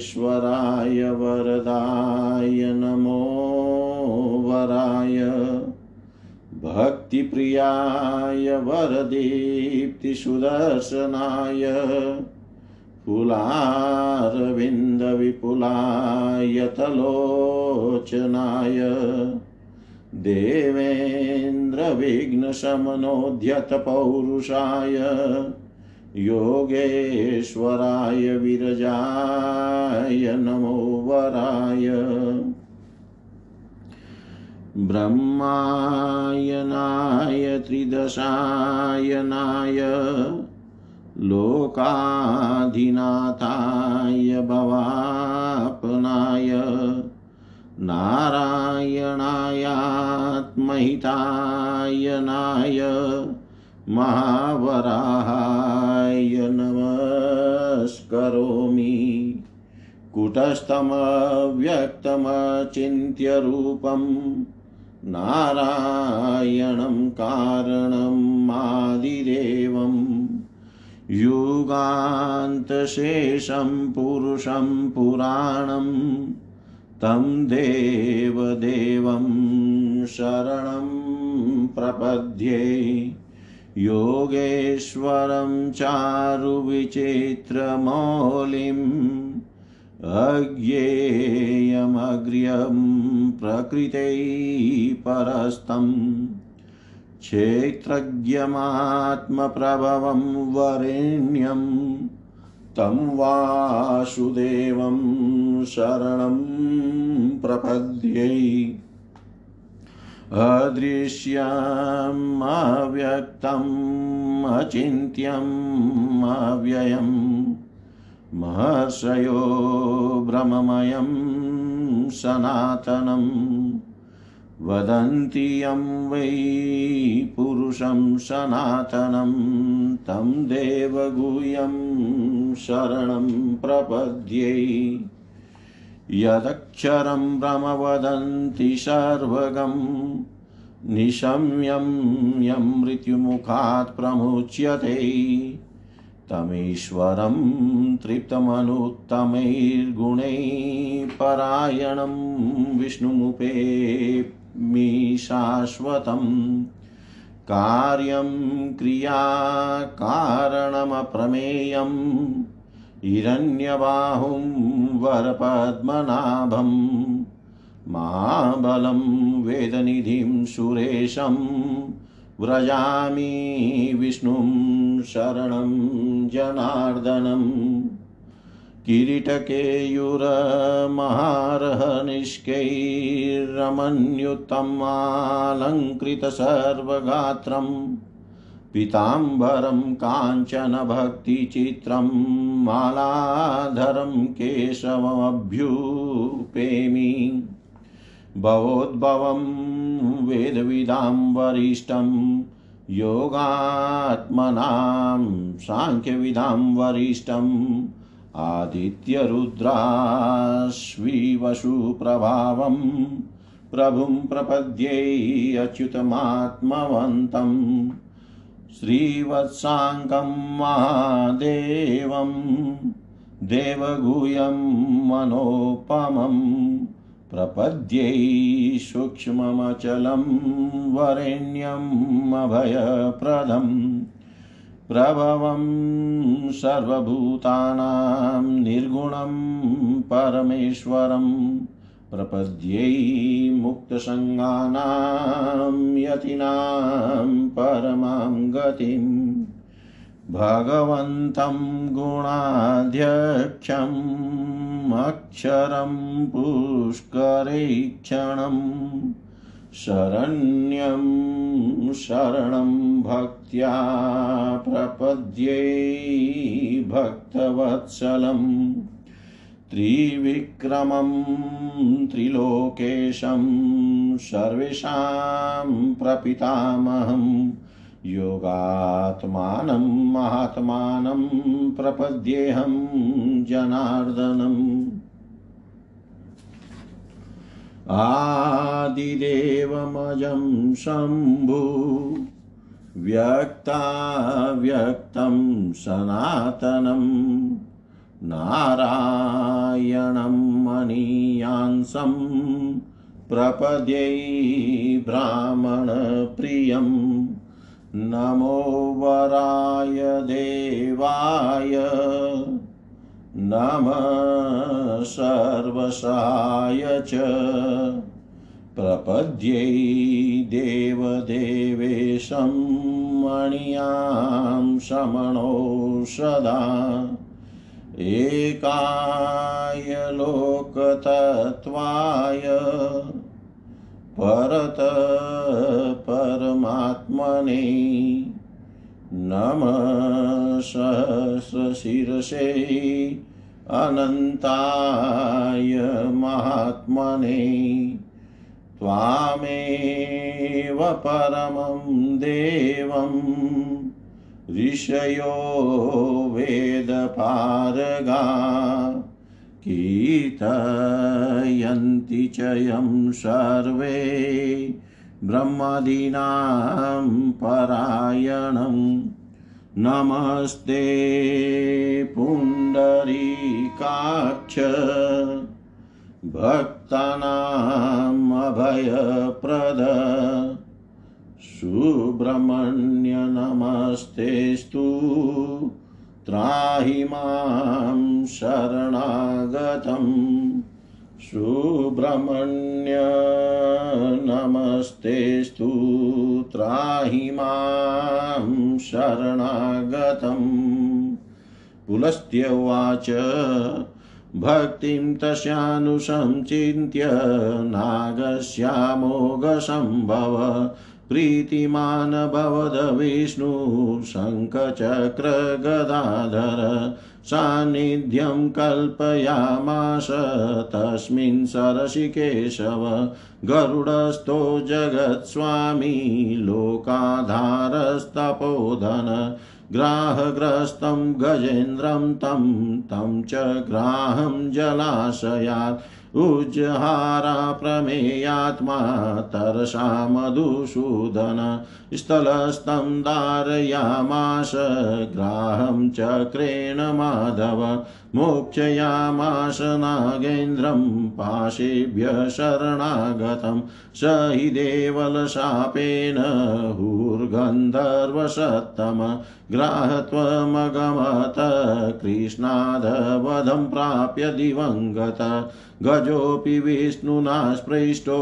Speaker 1: वरदाय नमो वराय भक्तिप्रियाय वरदीप्तिसुदर्शनाय फुलारविन्दविपुलाय तलोचनाय देवेन्द्रविघ्नशमनोद्यतपौरुषाय योगेश्वराय विरजाय नमो वराय ब्रह्मायनाय त्रिदशायनाय लोकाधिनाथाय भवापनाय नारायणायात्महिताय नाय महावराहाय नमस्करोमि। कुटस्थमव्यक्तमचिन्त्य रूपम् नारायणं कारणम् आदिदेवम् युगान्तशेषं पुरुषं पुराणं तं देवदेवं शरणं प्रपद्ये योगेश्वरं चारुविचित्रमौलिम् अज्ञेयमग्र्यं प्रकृते परस्तं क्षेत्रज्ञमात्मप्रभवं वरेण्यं तं वासुदेवं शरणं प्रपद्ये। अदृश्यम् अव्यक्तम् अचिन्त्यम् अव्ययम्। महर्षयो भ्रममयं सनातनं। वदन्ति यं वै पुरुषं सनातनं, तं देवगुह्यं शरणं प्रपद्ये। यदक्षरं भ्रमवदन्ति सर्वगं, निशम्यं यं मृत्युमुखात् प्रमुच्यते। तमीश्वरं तृप्तमनुत्तमैर्गुणैः परायणं विष्णुमुपेमि शाश्वतं कार्यं क्रियाकारणमप्रमेयं हिरण्यबाहुं वरपद्मनाभं महाबलं वेदनिधिं सुरेशं व्रजामि विष्णुं शरणं जनार्दनम् किरीटकेयुरमहारहनिष्कैरमन्युतमालङ्कृतसर्वगात्रं। पीताम्बरं काञ्चनभक्तिचित्रं मालाधरं केशवमभ्युपेमि। भवोद्भवं वेदविदां वरिष्ठं योगात्मनां साङ्ख्यविदां वरिष्ठम् आदित्यरुद्राश्विवसुप्रभावं प्रभुं प्रपद्ये अच्युतमात्मवन्तं श्रीवत्साङ्गं महादेवं देवगुह्यं मनोपमम् प्रपद्यै सूक्ष्ममचलं वरेण्यम् अभयप्रदम् प्रभवं सर्वभूतानां निर्गुणं परमेश्वरं प्रपद्यै मुक्तसङ्गानां यतीनां परमां गतिम् भगवन्तं गुणाध्यक्षम् अक्षरं पुष्करेक्षणं शरण्यं शरणं भक्त्या प्रपद्ये भक्तवत्सलं त्रिविक्रमं त्रिलोकेशं सर्वेषां प्रपितामहम् योगात्मानं महात्मानं प्रपद्येऽहं जनार्दनम्। आदिदेवमजं शम्भु व्यक्ताव्यक्तं सनातनं। नारायणं मणीयांसं प्रपद्यै ब्राह्मणप्रियम्। नमो वराय देवाय। नमः सर्वसाय च। प्रपद्यै देवदेवेशं मणियाँ शमणो सदा एकाय लोकतत्त्वाय। परत परमात्मने। नमः सहस्रशिरसे अनन्ताय महात्मने। त्वामेव परमं देवं। ऋषयो वेदपारगा कीर्तयन्ति च यं सर्वे। ब्रह्मादीनां परायणम् नमस्ते पुण्डरीकाक्ष। भक्तानामभयप्रद। सुब्रह्मण्य नमस्तेस्तु त्राहि माँ शरणागतम्। सुब्रह्मण्य नमस्तेस्तु त्राहि माँ शरणागतम् पुलस्त्यवाच भक्तिं तस्यानुसञ्चिन्त्य नागस्यामोघसम्भव। प्रीतिमान् भवद विष्णु शङ्खचक्रगदाधर सान्निध्यं कल्पयामास तस्मिन् सरसि केशव गरुडस्थो जगत्स्वामी लोकाधारस्तपोधन ग्राहग्रस्तं गजेन्द्रं तं तं च ग्राहं जलाशयात् उज्जहारा प्रमेयात्मा तरसा मधुसूदन स्थलस्तं धारयामास ग्राहं चक्रेण माधव मोक्षयामास नागेन्द्रं पाशेभ्य शरणागतं स हि देवलशापेन हुर्गन्धर्वसत्तम ग्राहत्वमगमत कृष्णादवधं प्राप्य दिवङ्गत गजोऽपि विष्णुना स्पृष्टो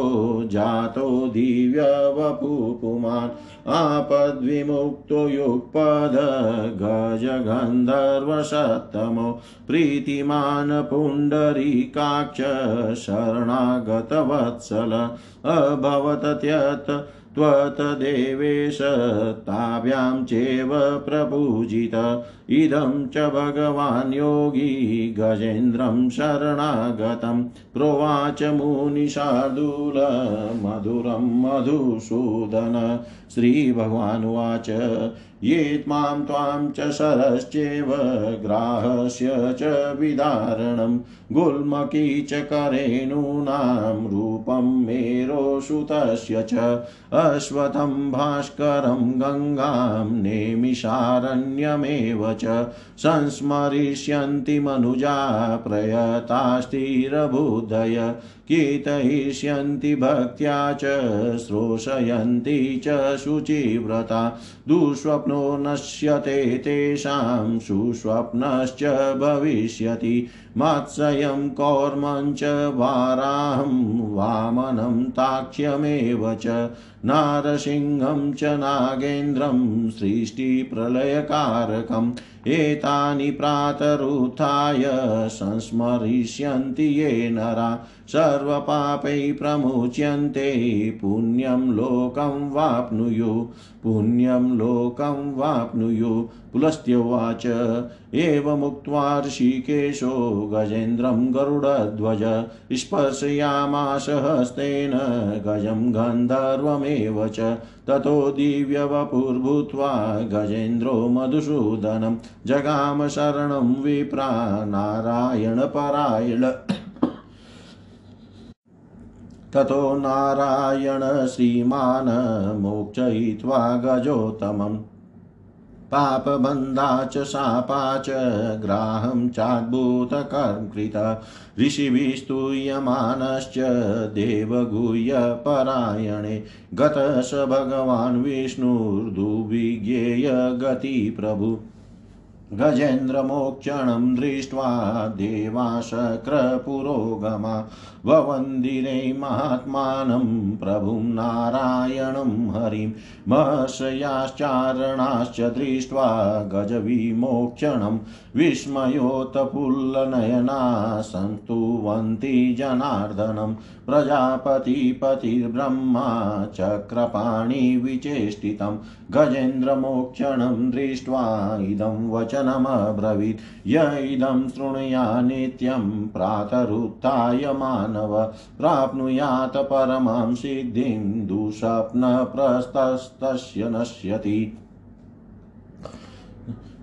Speaker 1: जातो दिव्यवपुपुमान् आपद्विमुक्तो युक्पद गजगन्धर्वसत्तमो प्रीतिमान् पुण्डरीकाक्ष शरणागतवत्सल अभवत त्यत् त्वतदेवेश ताभ्यां चैव प्रपूजित इदं च भगवान् योगी गजेन्द्रं शरणागतं प्रोवाच मुनिशार्दूल मधुरं मधुसूदन। श्रीभगवानुवाच, ये त्वां त्वां च शरश्चैव ग्राहस्य च विदारणं। गुल्मकी च करेणूनां रूपं मेरोसुतस्य च। अश्वथं भास्करं गङ्गां नेमिषारण्यमेव च संस्मरिष्यन्ति मनुजा प्रयतास्थिरबुद्धय कीर्तयिष्यन्ति भक्त्या च, श्रोषयन्ति च शुचिव्रता। दुःस्वप्नो नश्यते तेषां, सुस्वप्नश्च भविष्यति। मत्स्यं कौर्मं च, वाराहं वामनं ताक्ष्यमेव च। नारसिंहं च नागेन्द्रं, सृष्टिप्रलयकारकम्। एतानि प्रातरुत्थाय संस्मरिष्यन्ति ये नरा सर्वपापै प्रमुच्यन्ते पुण्यं लोकं वाप्नुयुः पुण्यं लोकं वाप्नुयुः। पुलस्त्योवाच एवमुक्त्वा ऋषिकेशो गजेन्द्रं गरुडध्वज स्पर्शयामास हस्तेन गजं गन्धर्वमेव च। ततो दिव्यवपुर्भूत्वा गजेन्द्रो मधुसूदनं जगाम शरणं विप्रा नारायणपरायण ततो नारायण श्रीमान् मोक्षयित्वा गजोत्तमम्। पापबन्धा च शापा च ग्राहं चाद्भुतकर्मकृत। ऋषिभिस्तूयमानश्च देवगुह्यपरायणे। गत स भगवान् विष्णुर्दुविज्ञेय गति प्रभु गजेन्द्रमोक्षणं दृष्ट्वा देवाशक्रपुरोगमा ववन्दिरे महात्मानं प्रभुं नारायणं हरिं महर्षयाश्चारणाश्च दृष्ट्वा गजविमोक्षणं विस्मयोत्फुल्लनयना संस्तुवन्ति जनार्दनं प्रजापतिपतिर्ब्रह्मा चक्रपाणिविचेष्टितं गजेन्द्रमोक्षणं दृष्ट्वा इदं वचनमब्रवीत् य इदं शृणुया नित्यं प्रातरुत्थाय मानव। प्राप्नुयात् परमां सिद्धिं दुःस्वप्नप्रस्तस्तस्य नश्यति।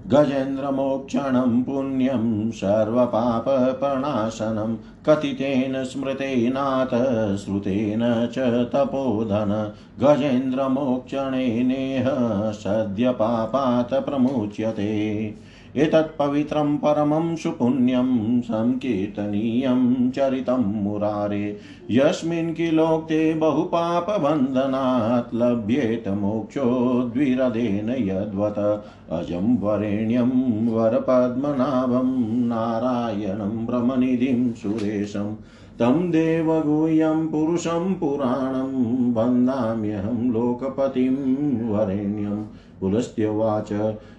Speaker 1: गजेन्द्रमोक्षणं पुण्यं सर्वपापप्रणाशनं। कथितेन स्मृतेनाथ, श्रुतेन च तपोधन। गजेन्द्रमोक्षणेनेह सद्यपापात् प्रमुच्यते। एतत्पवित्रं परमं सुपुण्यं संकीर्तनीयं चरितं मुरारे। यस्मिन् किलोक्ते बहुपापबन्धनात् लभ्येत मोक्षो द्विरदेन यद्वत्। अजं वरेण्यं वरपद्मनाभं नारायणं ब्रह्मनिधिं सुरेशम् तं देवगुह्यं पुरुषं पुराणं वन्दाम्यहं लोकपतिं वरेण्यं। पुलस्त्यवाच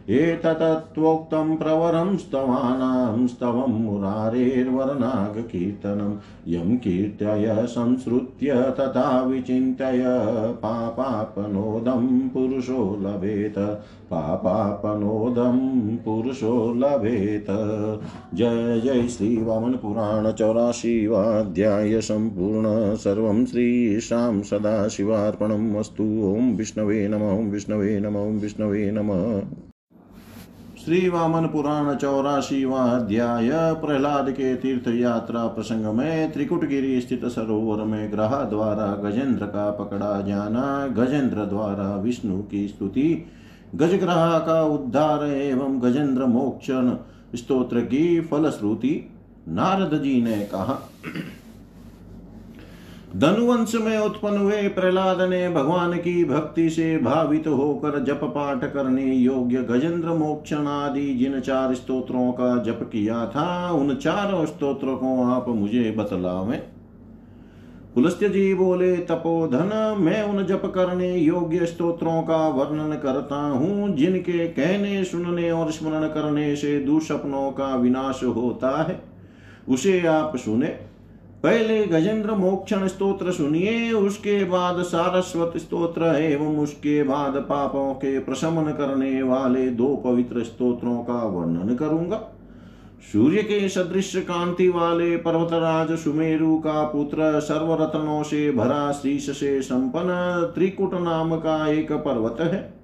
Speaker 1: एतत्त्वोक्तं प्रवरं स्तवानां स्तवं मुरारेर्वरनागकीर्तनं, यं कीर्तय संसृत्य तथा विचिन्तय पापापनोदं पुरुषो लभेत, पापापनोदं पुरुषो लभेत। जय जय श्रीवामनपुराण चौराशीवाध्याय सम्पूर्ण, सर्वं श्रीशां सदाशिवार्पणम् अस्तु। ॐ विष्णवे नम विष्णवे नम विष्णवे नमः। श्री वामन पुराण चौराशीवा अध्याय प्रहलाद के तीर्थ यात्रा प्रसंग में त्रिकुटगिरी स्थित सरोवर में ग्रह द्वारा गजेंद्र का पकड़ा जाना गजेंद्र द्वारा विष्णु की स्तुति गजग्रह का उद्धार एवं गजेंद्र मोक्षण स्तोत्र की फलश्रुति नारद जी ने कहा। धनुवंश में उत्पन्न हुए प्रहलाद ने भगवान की भक्ति से भावित होकर जप पाठ करने योग्य गजेंद्र मोक्षण आदि जिन चार स्तोत्रों का जप किया था, उन चारों स्तोत्रों को आप मुझे बतलावें। पुलस्त्य जी बोले तपोधन मैं उन जप करने योग्य स्तोत्रों का वर्णन करता हूँ, जिनके कहने, सुनने और स्मरण करने से दुष्पनों का विनाश होता है। उसे आप सुने। पहले गजेंद्र मोक्षण स्तोत्र सुनिए, उसके बाद सारस्वत स्तोत्र एवं उसके बाद पापों के प्रशमन करने वाले दो पवित्र स्तोत्रों का वर्णन करूँगा। सूर्य के सदृश कांति वाले पर्वतराज सुमेरु का पुत्र सर्वरत्नों से भरा शीश से संपन्न त्रिकुट नाम का एक पर्वत है।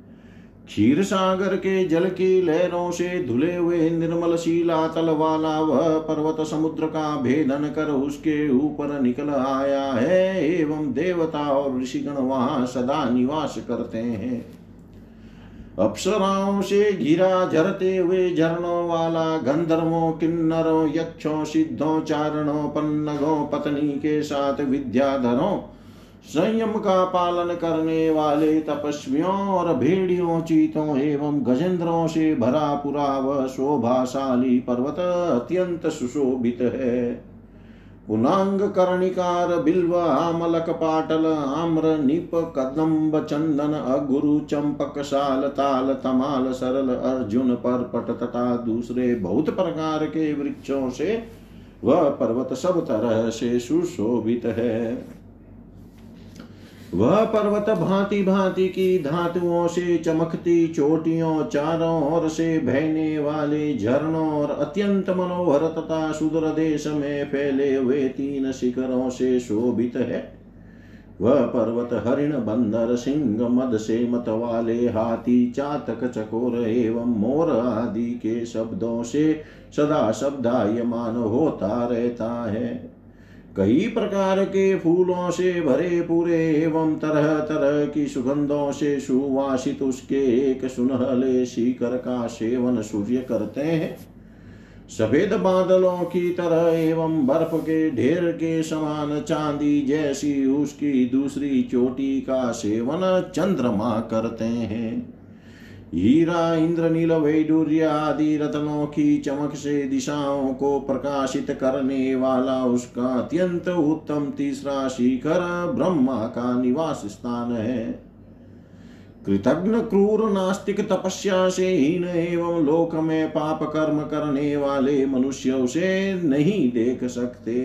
Speaker 1: क्षीर सागर के जल की लहरों से धुले हुए निर्मल शीला तल वाला वह पर्वत समुद्र का भेदन कर उसके ऊपर निकल आया है। एवं देवता और ऋषिगण वहाँ सदा निवास करते हैं। अप्सराओं से घिरा झरते हुए झरनों वाला गंधर्वों, किन्नरों, यक्षों, सिद्धों, चारणों, पन्नगों, पत्नी के साथ विद्याधरों संयम का पालन करने वाले तपस्वियों और भेड़ियों, चीतों एवं गजेंद्रों से भरा पुरा व शोभाशाली पर्वत अत्यंत सुशोभित है। पुनांग कर्णिकार, बिल्व, आमलक पाटल, आम्र, निप, कदम्ब, चंदन, अगुरु, चंपक, साल, ताल, तमाल, सरल, अर्जुन, पर्पट तथा दूसरे बहुत प्रकार के वृक्षों से वह पर्वत सब तरह से सुशोभित है। वह पर्वत भांति भांति की धातुओं से चमकती चोटियों, चारों ओर से बहने वाले झरनों और अत्यंत मनोहर तथा सुदूर देश में फैले हुए तीन शिखरों से शोभित है। वह पर्वत हरिण, बंदर, सिंह, मद से मत वाले, हाथी, चातक, चकोर एवं मोर आदि के शब्दों से सदा शब्दायमान होता रहता है। कई प्रकार के फूलों से भरे पूरे एवं तरह तरह की सुगंधों से सुवासित उसके एक सुनहले शिखर का सेवन सूर्य करते हैं। सफ़ेद बादलों की तरह एवं बर्फ़ के ढेर के समान चांदी जैसी उसकी दूसरी चोटी का सेवन चंद्रमा करते हैं। हीरा इंद्रनील वैडूर्य आदि रत्नों की चमक से दिशाओं को प्रकाशित करने वाला उसका अत्यंत उत्तम तीसरा शिखर ब्रह्मा का निवास स्थान है कृतज्ञ क्रूर नास्तिक तपस्या से हीन एवं लोक में पाप कर्म करने वाले मनुष्य उसे नहीं देख सकते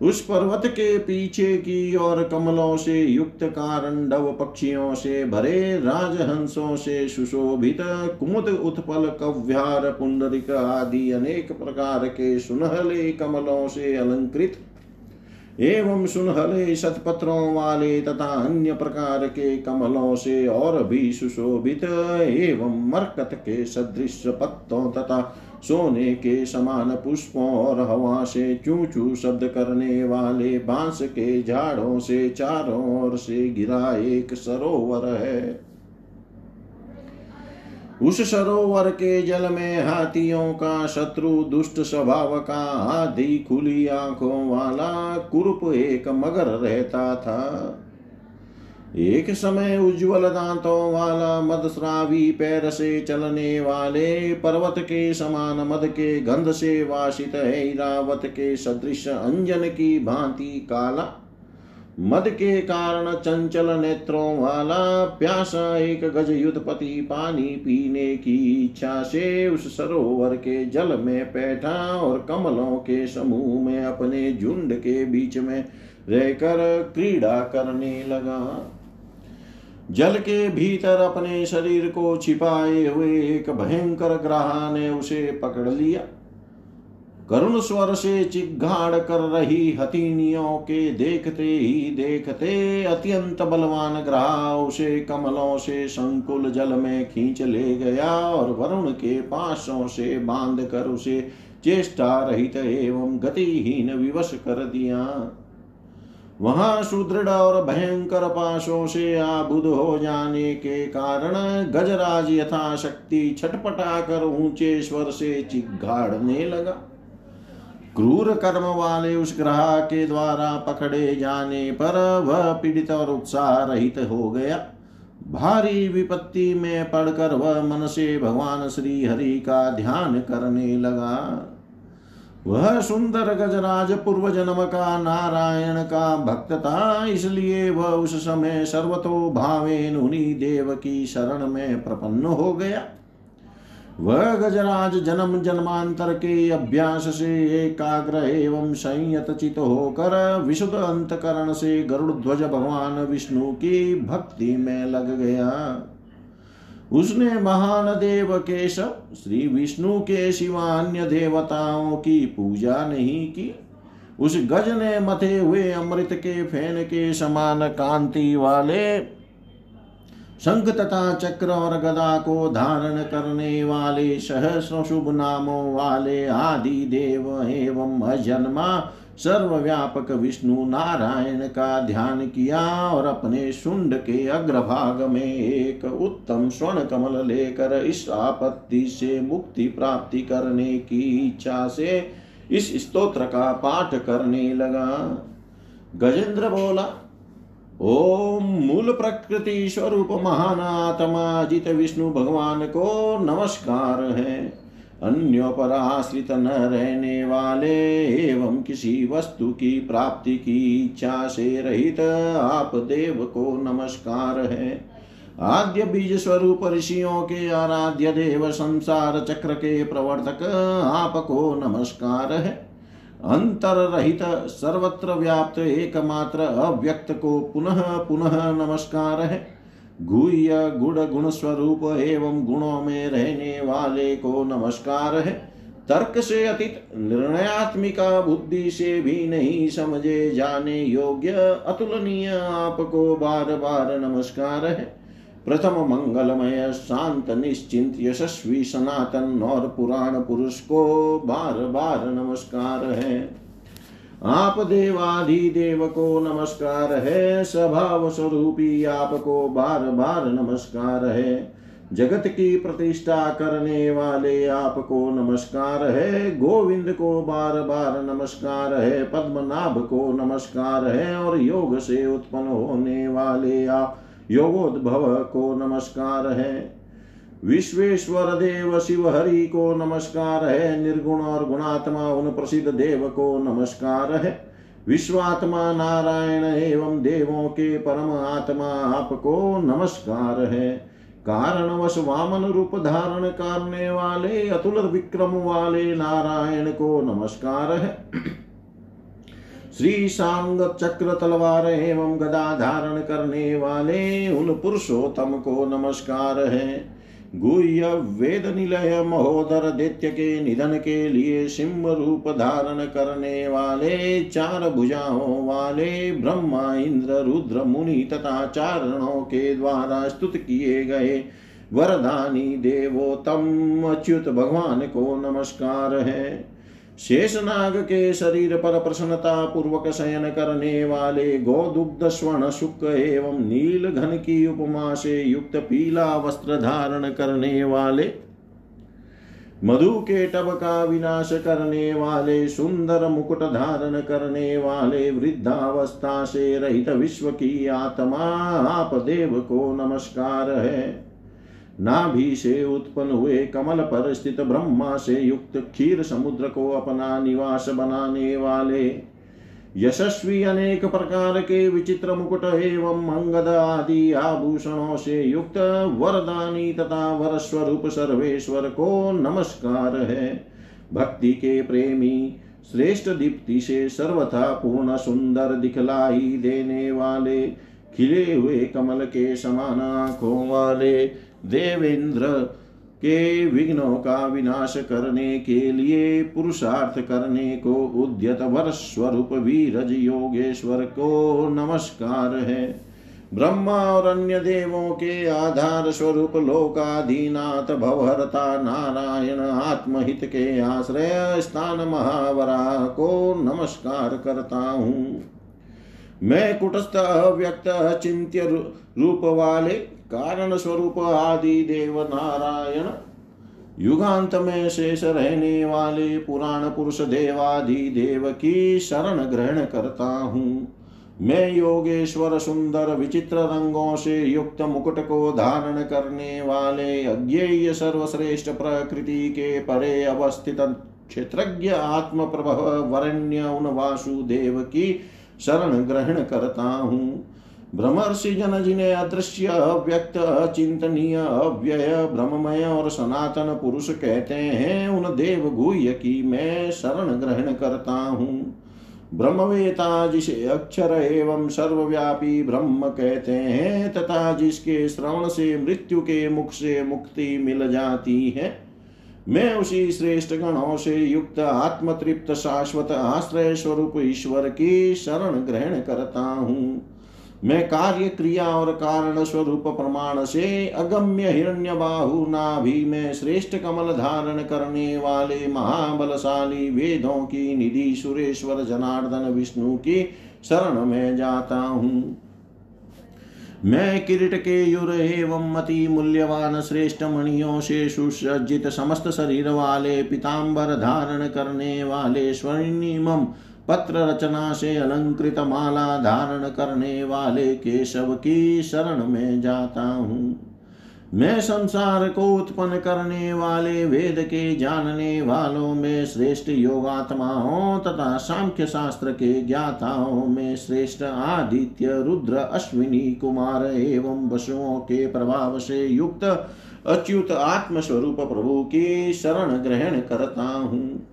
Speaker 1: उस पर्वत के पीछे की और कमलों से युक्त कारंडव पक्षियों से भरे राजहंसों से सुशोभित कुमुद उत्पल कव्यार पुंडरिक आदि अनेक प्रकार के सुनहले कमलों से अलंकृत एवं सुनहले शतपत्रों वाले तथा अन्य प्रकार के कमलों से और भी सुशोभित एवं मरकत के सदृश पत्तों तथा सोने के समान पुष्पों और हवा से चू चू शब्द करने वाले बाँस के झाड़ों से चारों ओर से घिरा एक सरोवर है। उस सरोवर के जल में हाथियों का शत्रु, दुष्ट स्वभाव का आदि खुली आँखों वाला कुरूप एक मगर रहता था। एक समय उज्जवल दांतों वाला मदस्रावी पैर से चलने वाले, पर्वत के समान मद के गंध से वासित ऐरावत के सदृश अंजन की भांति काला। मद के कारण चंचल नेत्रों वाला, प्यासा एक गज युद्धपति पानी पीने की इच्छा से उस सरोवर के जल में बैठा और कमलों के समूह में अपने झुंड के बीच में रहकर क्रीड़ा करने लगा। जल के भीतर अपने शरीर को छिपाए हुए एक भयंकर ग्रह ने उसे पकड़ लिया। करुण स्वर से चिघाड़ कर रही हथिनियों के देखते ही देखते अत्यंत बलवान ग्रह उसे कमलों से संकुल जल में खींच ले गया और वरुण के पासों से बाँध कर उसे चेष्टा रहित एवं गतिहीन विवश कर दिया। वहाँ सुदृढ़ और भयंकर पाशों से आबुद हो जाने के कारण गजराज यथाशक्ति छटपटा कर ऊँचे स्वर से चिघाड़ने लगा। क्रूर कर्म वाले उस ग्रह के द्वारा पकड़े जाने पर वह पीड़ित और उत्साह रहित हो गया। भारी विपत्ति में पड़कर वह मन से भगवान श्री हरि का ध्यान करने लगा। वह सुंदर गजराज पूर्व जन्म का नारायण का भक्त था, इसलिए वह उस समय सर्वतो भावेन उन्हीं देव की शरण में प्रपन्न हो गया। वह गजराज जन्म जन्मांतर के अभ्यास से एकाग्र एवं संयत चित होकर विशुद्ध अंतकरण से गरुड़ ध्वज भगवान विष्णु की भक्ति में लग गया। उसने महान देव केशव, श्री विष्णु के सिवा अन्य देवताओं की पूजा नहीं की। उस गज ने मथे हुए अमृत के फ़ैन के समान कांति वाले शंख तथा चक्र और गदा को धारण करने वाले सहस्र शुभ नामों वाले आदि देव एवं अजन्मा सर्वव्यापक विष्णु नारायण का ध्यान किया और अपने शुंड के अग्रभाग में एक उत्तम स्वर्ण कमल लेकर इस आपत्ति से मुक्ति प्राप्ति करने की इच्छा से इस स्तोत्र का पाठ करने लगा। गजेंद्र बोला, ओम मूल प्रकृति स्वरूप महान आत्मा जित विष्णु भगवान को नमस्कार है। अन्यों पर आश्रित न रहने वाले एवं किसी वस्तु की प्राप्ति की इच्छा से रहित आप देव को नमस्कार है। आद्य बीज स्वरूप ऋषियों के आराध्य देव संसार चक्र के प्रवर्तक आपको नमस्कार है। अंतर रहित सर्वत्र व्याप्त एकमात्र अव्यक्त को पुनः पुनः नमस्कार है। गुह्य गुण गुण स्वरूप एवं गुणों में रहने वाले को नमस्कार है। तर्क से अतीत, निर्णयात्मिका बुद्धि से भी नहीं समझे जाने योग्य, अतुलनीय आपको बार बार नमस्कार है। प्रथम मंगलमय, शांत, निश्चिंत, यशस्वी, सनातन और पुराण पुरुष को बार बार नमस्कार है। आप देवाधि देव को नमस्कार है स्वभाव स्वरूपी आपको बार बार नमस्कार है। जगत की प्रतिष्ठा करने वाले आपको नमस्कार है, गोविंद को बार बार नमस्कार है, पद्मनाभ को नमस्कार है, और योग से उत्पन्न होने वाले आप योगोद्भव को नमस्कार है। विश्वेश्वर देव शिव हरि को नमस्कार है, निर्गुण और गुणात्मा उन प्रसिद्ध देव को नमस्कार है। विश्वात्मा नारायण एवं देवों के परम आत्मा आपको नमस्कार है। कारणवश वामन रूप धारण करने वाले, अतुल विक्रम वाले नारायण को नमस्कार है। श्री सांग चक्र तलवार एवं गदा धारण करने वाले उन पुरुषोत्तम को नमस्कार है। गुह्य वेद निलय महोदर दैत्य के निधन के लिए सिंह रूप धारण करने वाले चार भुजाओं वाले ब्रह्मा, इंद्र, रुद्र, मुनि तथा चारणों के द्वारा स्तुत किए गए वरदानी देवोत्तम अच्युत भगवान को नमस्कार है। शेषनाग के शरीर पर प्रसन्नता पूर्वक शयन करने वाले गोदुग्ध स्वर्ण शुक एवं नील घन की उपमा से युक्त पीला वस्त्र धारण करने वाले मधु के टब का विनाश करने वाले सुंदर मुकुट धारण करने वाले वृद्धावस्था से रहित विश्व की आत्मा आप देव को नमस्कार। है नाभि से उत्पन्न हुए कमल पर स्थित ब्रह्मा से युक्त क्षीर समुद्र को अपना निवास बनाने वाले। यशस्वी अनेक प्रकार के विचित्र मुकुट एवं अंगद आदि आभूषणों से युक्त वरदानी तथा वर स्वरूप सर्वेश्वर को नमस्कार है। भक्ति के प्रेमी, श्रेष्ठ दीप्ति से सर्वथा पूर्ण सुंदर दिखलाई देने वाले, खिले हुए कमल के समान आँखों वाले देवेंद्र के विघ्नों का विनाश करने के लिए पुरुषार्थ करने को उद्यत वर स्वरूप वीरज योगेश्वर को नमस्कार है। ब्रह्मा और अन्य देवों के आधार स्वरूप लोकाधीनाथ भवहरता नारायण आत्महित के आश्रय स्थान महावरा को नमस्कार करता हूँ। मैं कुटस्थ अव्यक्त चिंत्य रूप वाले कारण स्वरूप आदि देव नारायण युगांत में शेष रहने वाले पुराण पुरुष देवादि देव की शरण ग्रहण करता हूँ। मैं योगेश्वर सुंदर विचित्र रंगों से युक्त मुकुट को धारण करने वाले अज्ञेय सर्वश्रेष्ठ प्रकृति के परे अवस्थित क्षेत्रज्ञ आत्म प्रभव वरण्य उन वासुदेव की शरण ग्रहण करता हूँ। ब्रह्मर्षि जन जिन्हें अदृश्य अव्यक्त अचिंतनीय अव्यय ब्रह्ममय और सनातन पुरुष कहते हैं, उन देव गुह्य की मैं शरण ग्रहण करता हूँ। ब्रह्मवेता जिसे अक्षर एवं सर्वव्यापी ब्रह्म कहते हैं, तथा जिसके श्रवण से मृत्यु के मुख से मुक्ति मिल जाती है। मैं उसी श्रेष्ठ गणों से युक्त आत्मतृप्त शाश्वत आश्रय स्वरूप ईश्वर की शरण ग्रहण करता हूँ। मैं कार्य क्रिया और कारण स्वरूप प्रमाण से अगम्य हिरण्य बाहु नाभि में श्रेष्ठ कमल धारण करने वाले महाबलशाली वेदों की निधि सुरेश्वर जनार्दन विष्णु की शरण में जाता हूँ। मैं किरीट के युर एवं अति मूल्यवान श्रेष्ठ मणियों से सुसज्जित समस्त शरीर वाले पिताम्बर धारण करने वाले स्वर्णिमम पत्र रचना से अलंकृत माला धारण करने वाले केशव की शरण में जाता हूँ। मैं संसार को उत्पन्न करने वाले वेद के जानने वालों में श्रेष्ठ योगात्माओं तथा सांख्य शास्त्र के ज्ञाताओं में श्रेष्ठ आदित्य, रुद्र, अश्विनी, कुमार एवं वसुओं के प्रभाव से युक्त अच्युत आत्मस्वरूप प्रभु की शरण ग्रहण करता हूँ।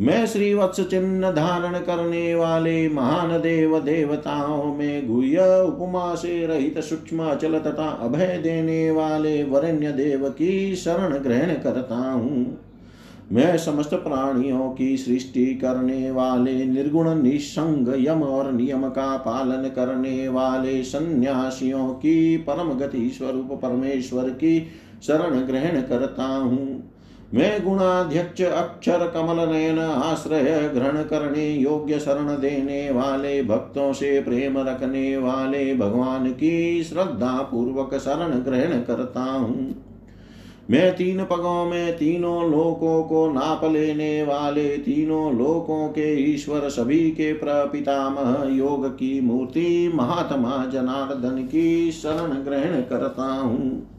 Speaker 1: मैं श्री वत्स चिन्ह धारण करने वाले महान देव देवताओं में गुह्य उपमा से रहित सूक्ष्म अचल तथा अभय देने वाले वरण्य देव की शरण ग्रहण करता हूँ। मैं समस्त प्राणियों की सृष्टि करने वाले निर्गुण, निसंग, यम और नियम का पालन करने वाले सन्यासियों की परम गति स्वरूप परमेश्वर की शरण ग्रहण करता हूँ। मैं गुणाध्यक्ष अक्षर कमल नयन आश्रय ग्रहण करने, योग्य शरण देने वाले भक्तों से प्रेम रखने वाले भगवान की श्रद्धा पूर्वक शरण ग्रहण करता हूँ। मैं तीन पगों में तीनों लोकों को नाप लेने वाले, तीनों लोकों के ईश्वर सभी के प्रपितामह योग की मूर्ति महात्मा जनार्दन की शरण ग्रहण करता हूँ।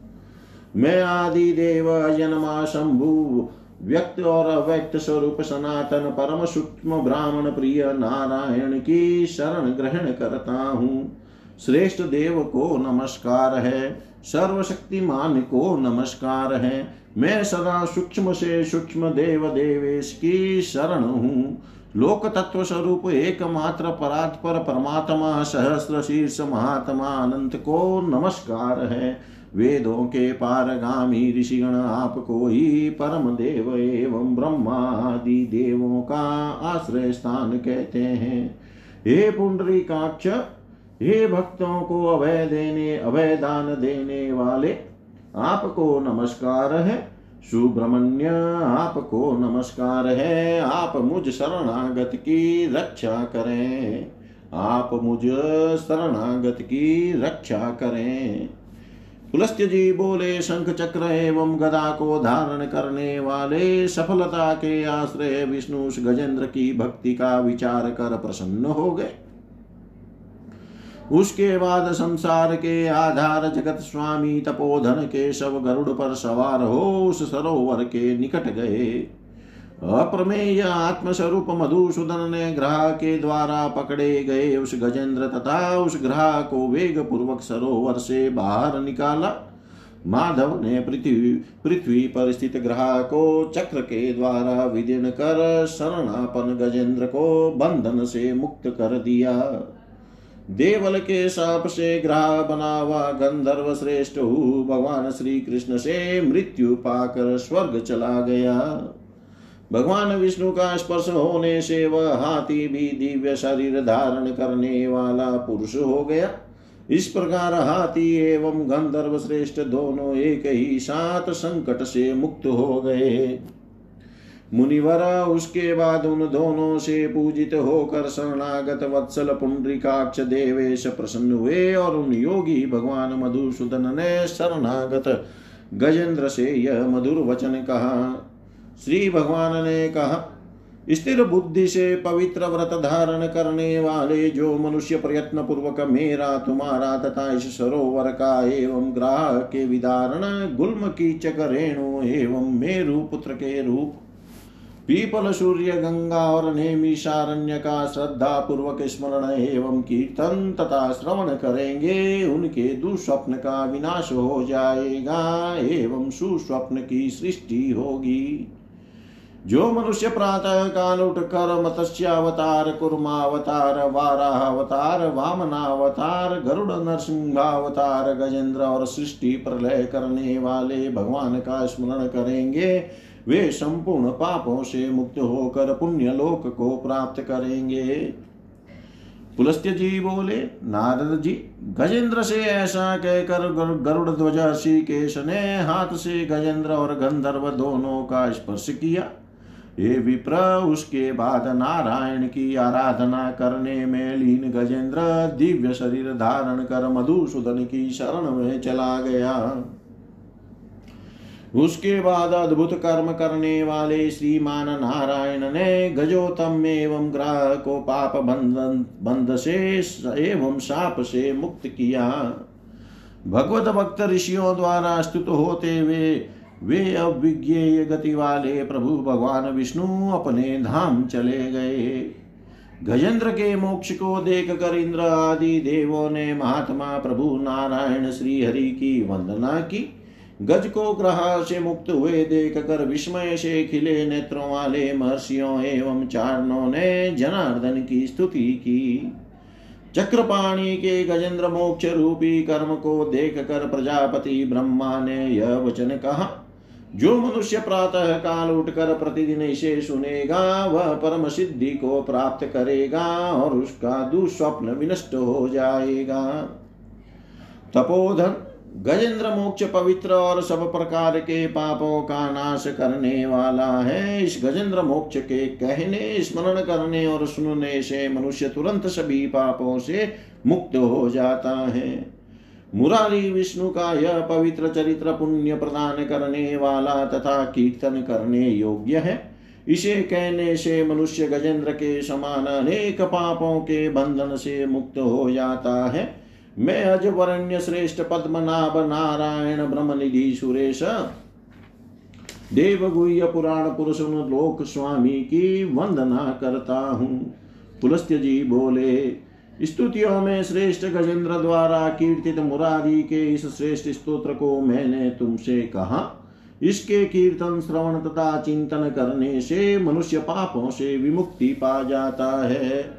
Speaker 1: मैं आदि देव जन्मा शंभु, व्यक्त और अव्यक्त स्वरूप सनातन परम सूक्ष्म ब्राह्मण प्रिय नारायण की शरण ग्रहण करता हूँ। श्रेष्ठ देव को नमस्कार है, सर्वशक्तिमान को नमस्कार है। मैं सदा सूक्ष्म से सूक्ष्म देव देवेश की शरण हूँ। लोक तत्व स्वरूप एकमात्र परात्पर परमात्मा सहस्र शीर्ष महात्मा अनंत को नमस्कार है। वेदों के पारगामी ऋषिगण आपको ही परम देव एवं ब्रह्मा आदि देवों का आश्रय स्थान कहते हैं। हे पुंडरीकाक्ष, हे भक्तों को अभय देने अभय दान देने वाले आपको नमस्कार है। सुब्रमण्य आपको नमस्कार है। आप मुझ शरणागत की रक्षा करें। आप मुझ शरणागत की रक्षा करें। पुलस्त्य जी बोले शंख चक्र एवं गदा को धारण करने वाले सफलता के आश्रय विष्णु गजेंद्र की भक्ति का विचार कर प्रसन्न हो गए। उसके बाद संसार के आधार जगत स्वामी तपोधन के शव गरुड़ पर सवार हो उस सरोवर के निकट गए। अप्रमेय आत्मस्वरूप मधुसूदन ने ग्रह के द्वारा पकड़े गए उस गजेंद्र तथा उस ग्रह को वेग पूर्वक सरोवर से बाहर निकाला। माधव ने पृथ्वी पृथ्वी पर स्थित ग्रह को चक्र के द्वारा विदीर्ण कर शरणापन गजेंद्र को बंधन से मुक्त कर दिया। देवल के साप से ग्रह बना हुआ गंधर्व श्रेष्ठ हु। भगवान श्री कृष्ण से मृत्यु पाकर स्वर्ग चला गया। भगवान विष्णु का स्पर्श होने से वह हाथी भी दिव्य शरीर धारण करने वाला पुरुष हो गया। इस प्रकार हाथी एवं गंधर्व श्रेष्ठ दोनों एक ही साथ संकट से मुक्त हो गए। मुनिवर, उसके बाद उन दोनों से पूजित होकर शरणागत वत्सल पुंडरीकाक्ष देवेश प्रसन्न हुए और उन योगी भगवान मधुसूदन ने शरणागत गजेंद्र से यह मधुर वचन कहा। श्री भगवान ने कहा स्थिर बुद्धि से पवित्र व्रत धारण करने वाले जो मनुष्य प्रयत्न पूर्वक मेरा, तुम्हारा तथा इस सरोवर का एवं ग्राह के विदारण गुल्म की चक रेणु एवं मेरु पुत्र के रूप। पीपल, सूर्य, गंगा और नेमिषारण्य का श्रद्धा पूर्वक स्मरण एवं कीर्तन तथा श्रवण करेंगे, उनके दुस्वप्न का विनाश हो जाएगा एवं सुस्वप्न की सृष्टि होगी। जो मनुष्य प्रातः काल उठ कर मत्स्यावतार, कुर्मावतार वारावतार वामनावतार, गरुड़ नरसिंहावतार, गजेंद्र और सृष्टि प्रलय करने वाले भगवान का स्मरण करेंगे, वे संपूर्ण पापों से मुक्त होकर पुण्य लोक को प्राप्त करेंगे। पुलस्त्य जी बोले, नारद जी, गजेंद्र से ऐसा कहकर गरुड़ ध्वज केश ने हाथ से गजेंद्र और गंधर्व दोनों का स्पर्श किया। ये विप्र, उसके बाद नारायण की आराधना करने में लीन गजेंद्र दिव्य शरीर धारण कर मधुसूदन की शरण में चला गया। उसके बाद अद्भुत कर्म करने वाले श्रीमान नारायण ने गजोतम एवं ग्रह को पाप बंधन बंध से एवं साप से मुक्त किया। भगवत भक्त ऋषियों द्वारा स्तुत होते हुए वे अविज्ञेय गति वाले प्रभु भगवान विष्णु अपने धाम चले गए। गजेंद्र के मोक्ष को देख कर इंद्र आदि देवों ने महात्मा प्रभु नारायण श्री हरि की वंदना की। गज को ग्रह से मुक्त हुए देख कर विस्मय से खिले नेत्रों वाले महर्षियों एवं चारणों ने जनार्दन की स्तुति की। चक्रपाणी के गजेंद्र मोक्ष रूपी कर्म को देख कर प्रजापति ब्रह्मा ने यह वचन कहा। जो मनुष्य प्रातः काल उठकर प्रतिदिन इसे सुनेगा, वह परम सिद्धि को प्राप्त करेगा और उसका दुस्वप्न विनष्ट हो जाएगा। तपोधन, गजेंद्र मोक्ष पवित्र और सब प्रकार के पापों का नाश करने वाला है। इस गजेंद्र मोक्ष के कहने, स्मरण करने और सुनने से मनुष्य तुरंत सभी पापों से मुक्त हो जाता है। मुरारी विष्णु का यह पवित्र चरित्र पुण्य प्रदान करने वाला तथा कीर्तन करने योग्य है। इसे कहने से मनुष्य गजेंद्र के समान अनेक पापों के बंधन से मुक्त हो जाता है। मैं अजवरण्य श्रेष्ठ पद्मनाभ नारायण ब्रह्मनिधि सुरेश, देवगुह्य पुराण पुरुष लोक स्वामी की वंदना करता हूँ। पुलस्त्य जी बोले स्तुतियों में श्रेष्ठ गजेंद्र द्वारा कीर्तित मुरारी के इस श्रेष्ठ स्तोत्र को मैंने तुमसे कहा। इसके कीर्तन, श्रवण तथा चिंतन करने से मनुष्य पापों से विमुक्ति पा जाता है।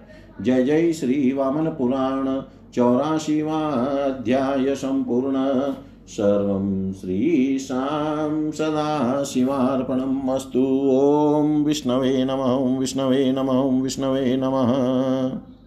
Speaker 1: जय जय श्री वामन पुराण चौराशीवा अध्याय संपूर्ण। सर्वं श्रीशां सदाशिवार्पणम् अस्तु। ॐ विष्णवे नम नमः विष्णवे नम नमः विष्णवे नमः।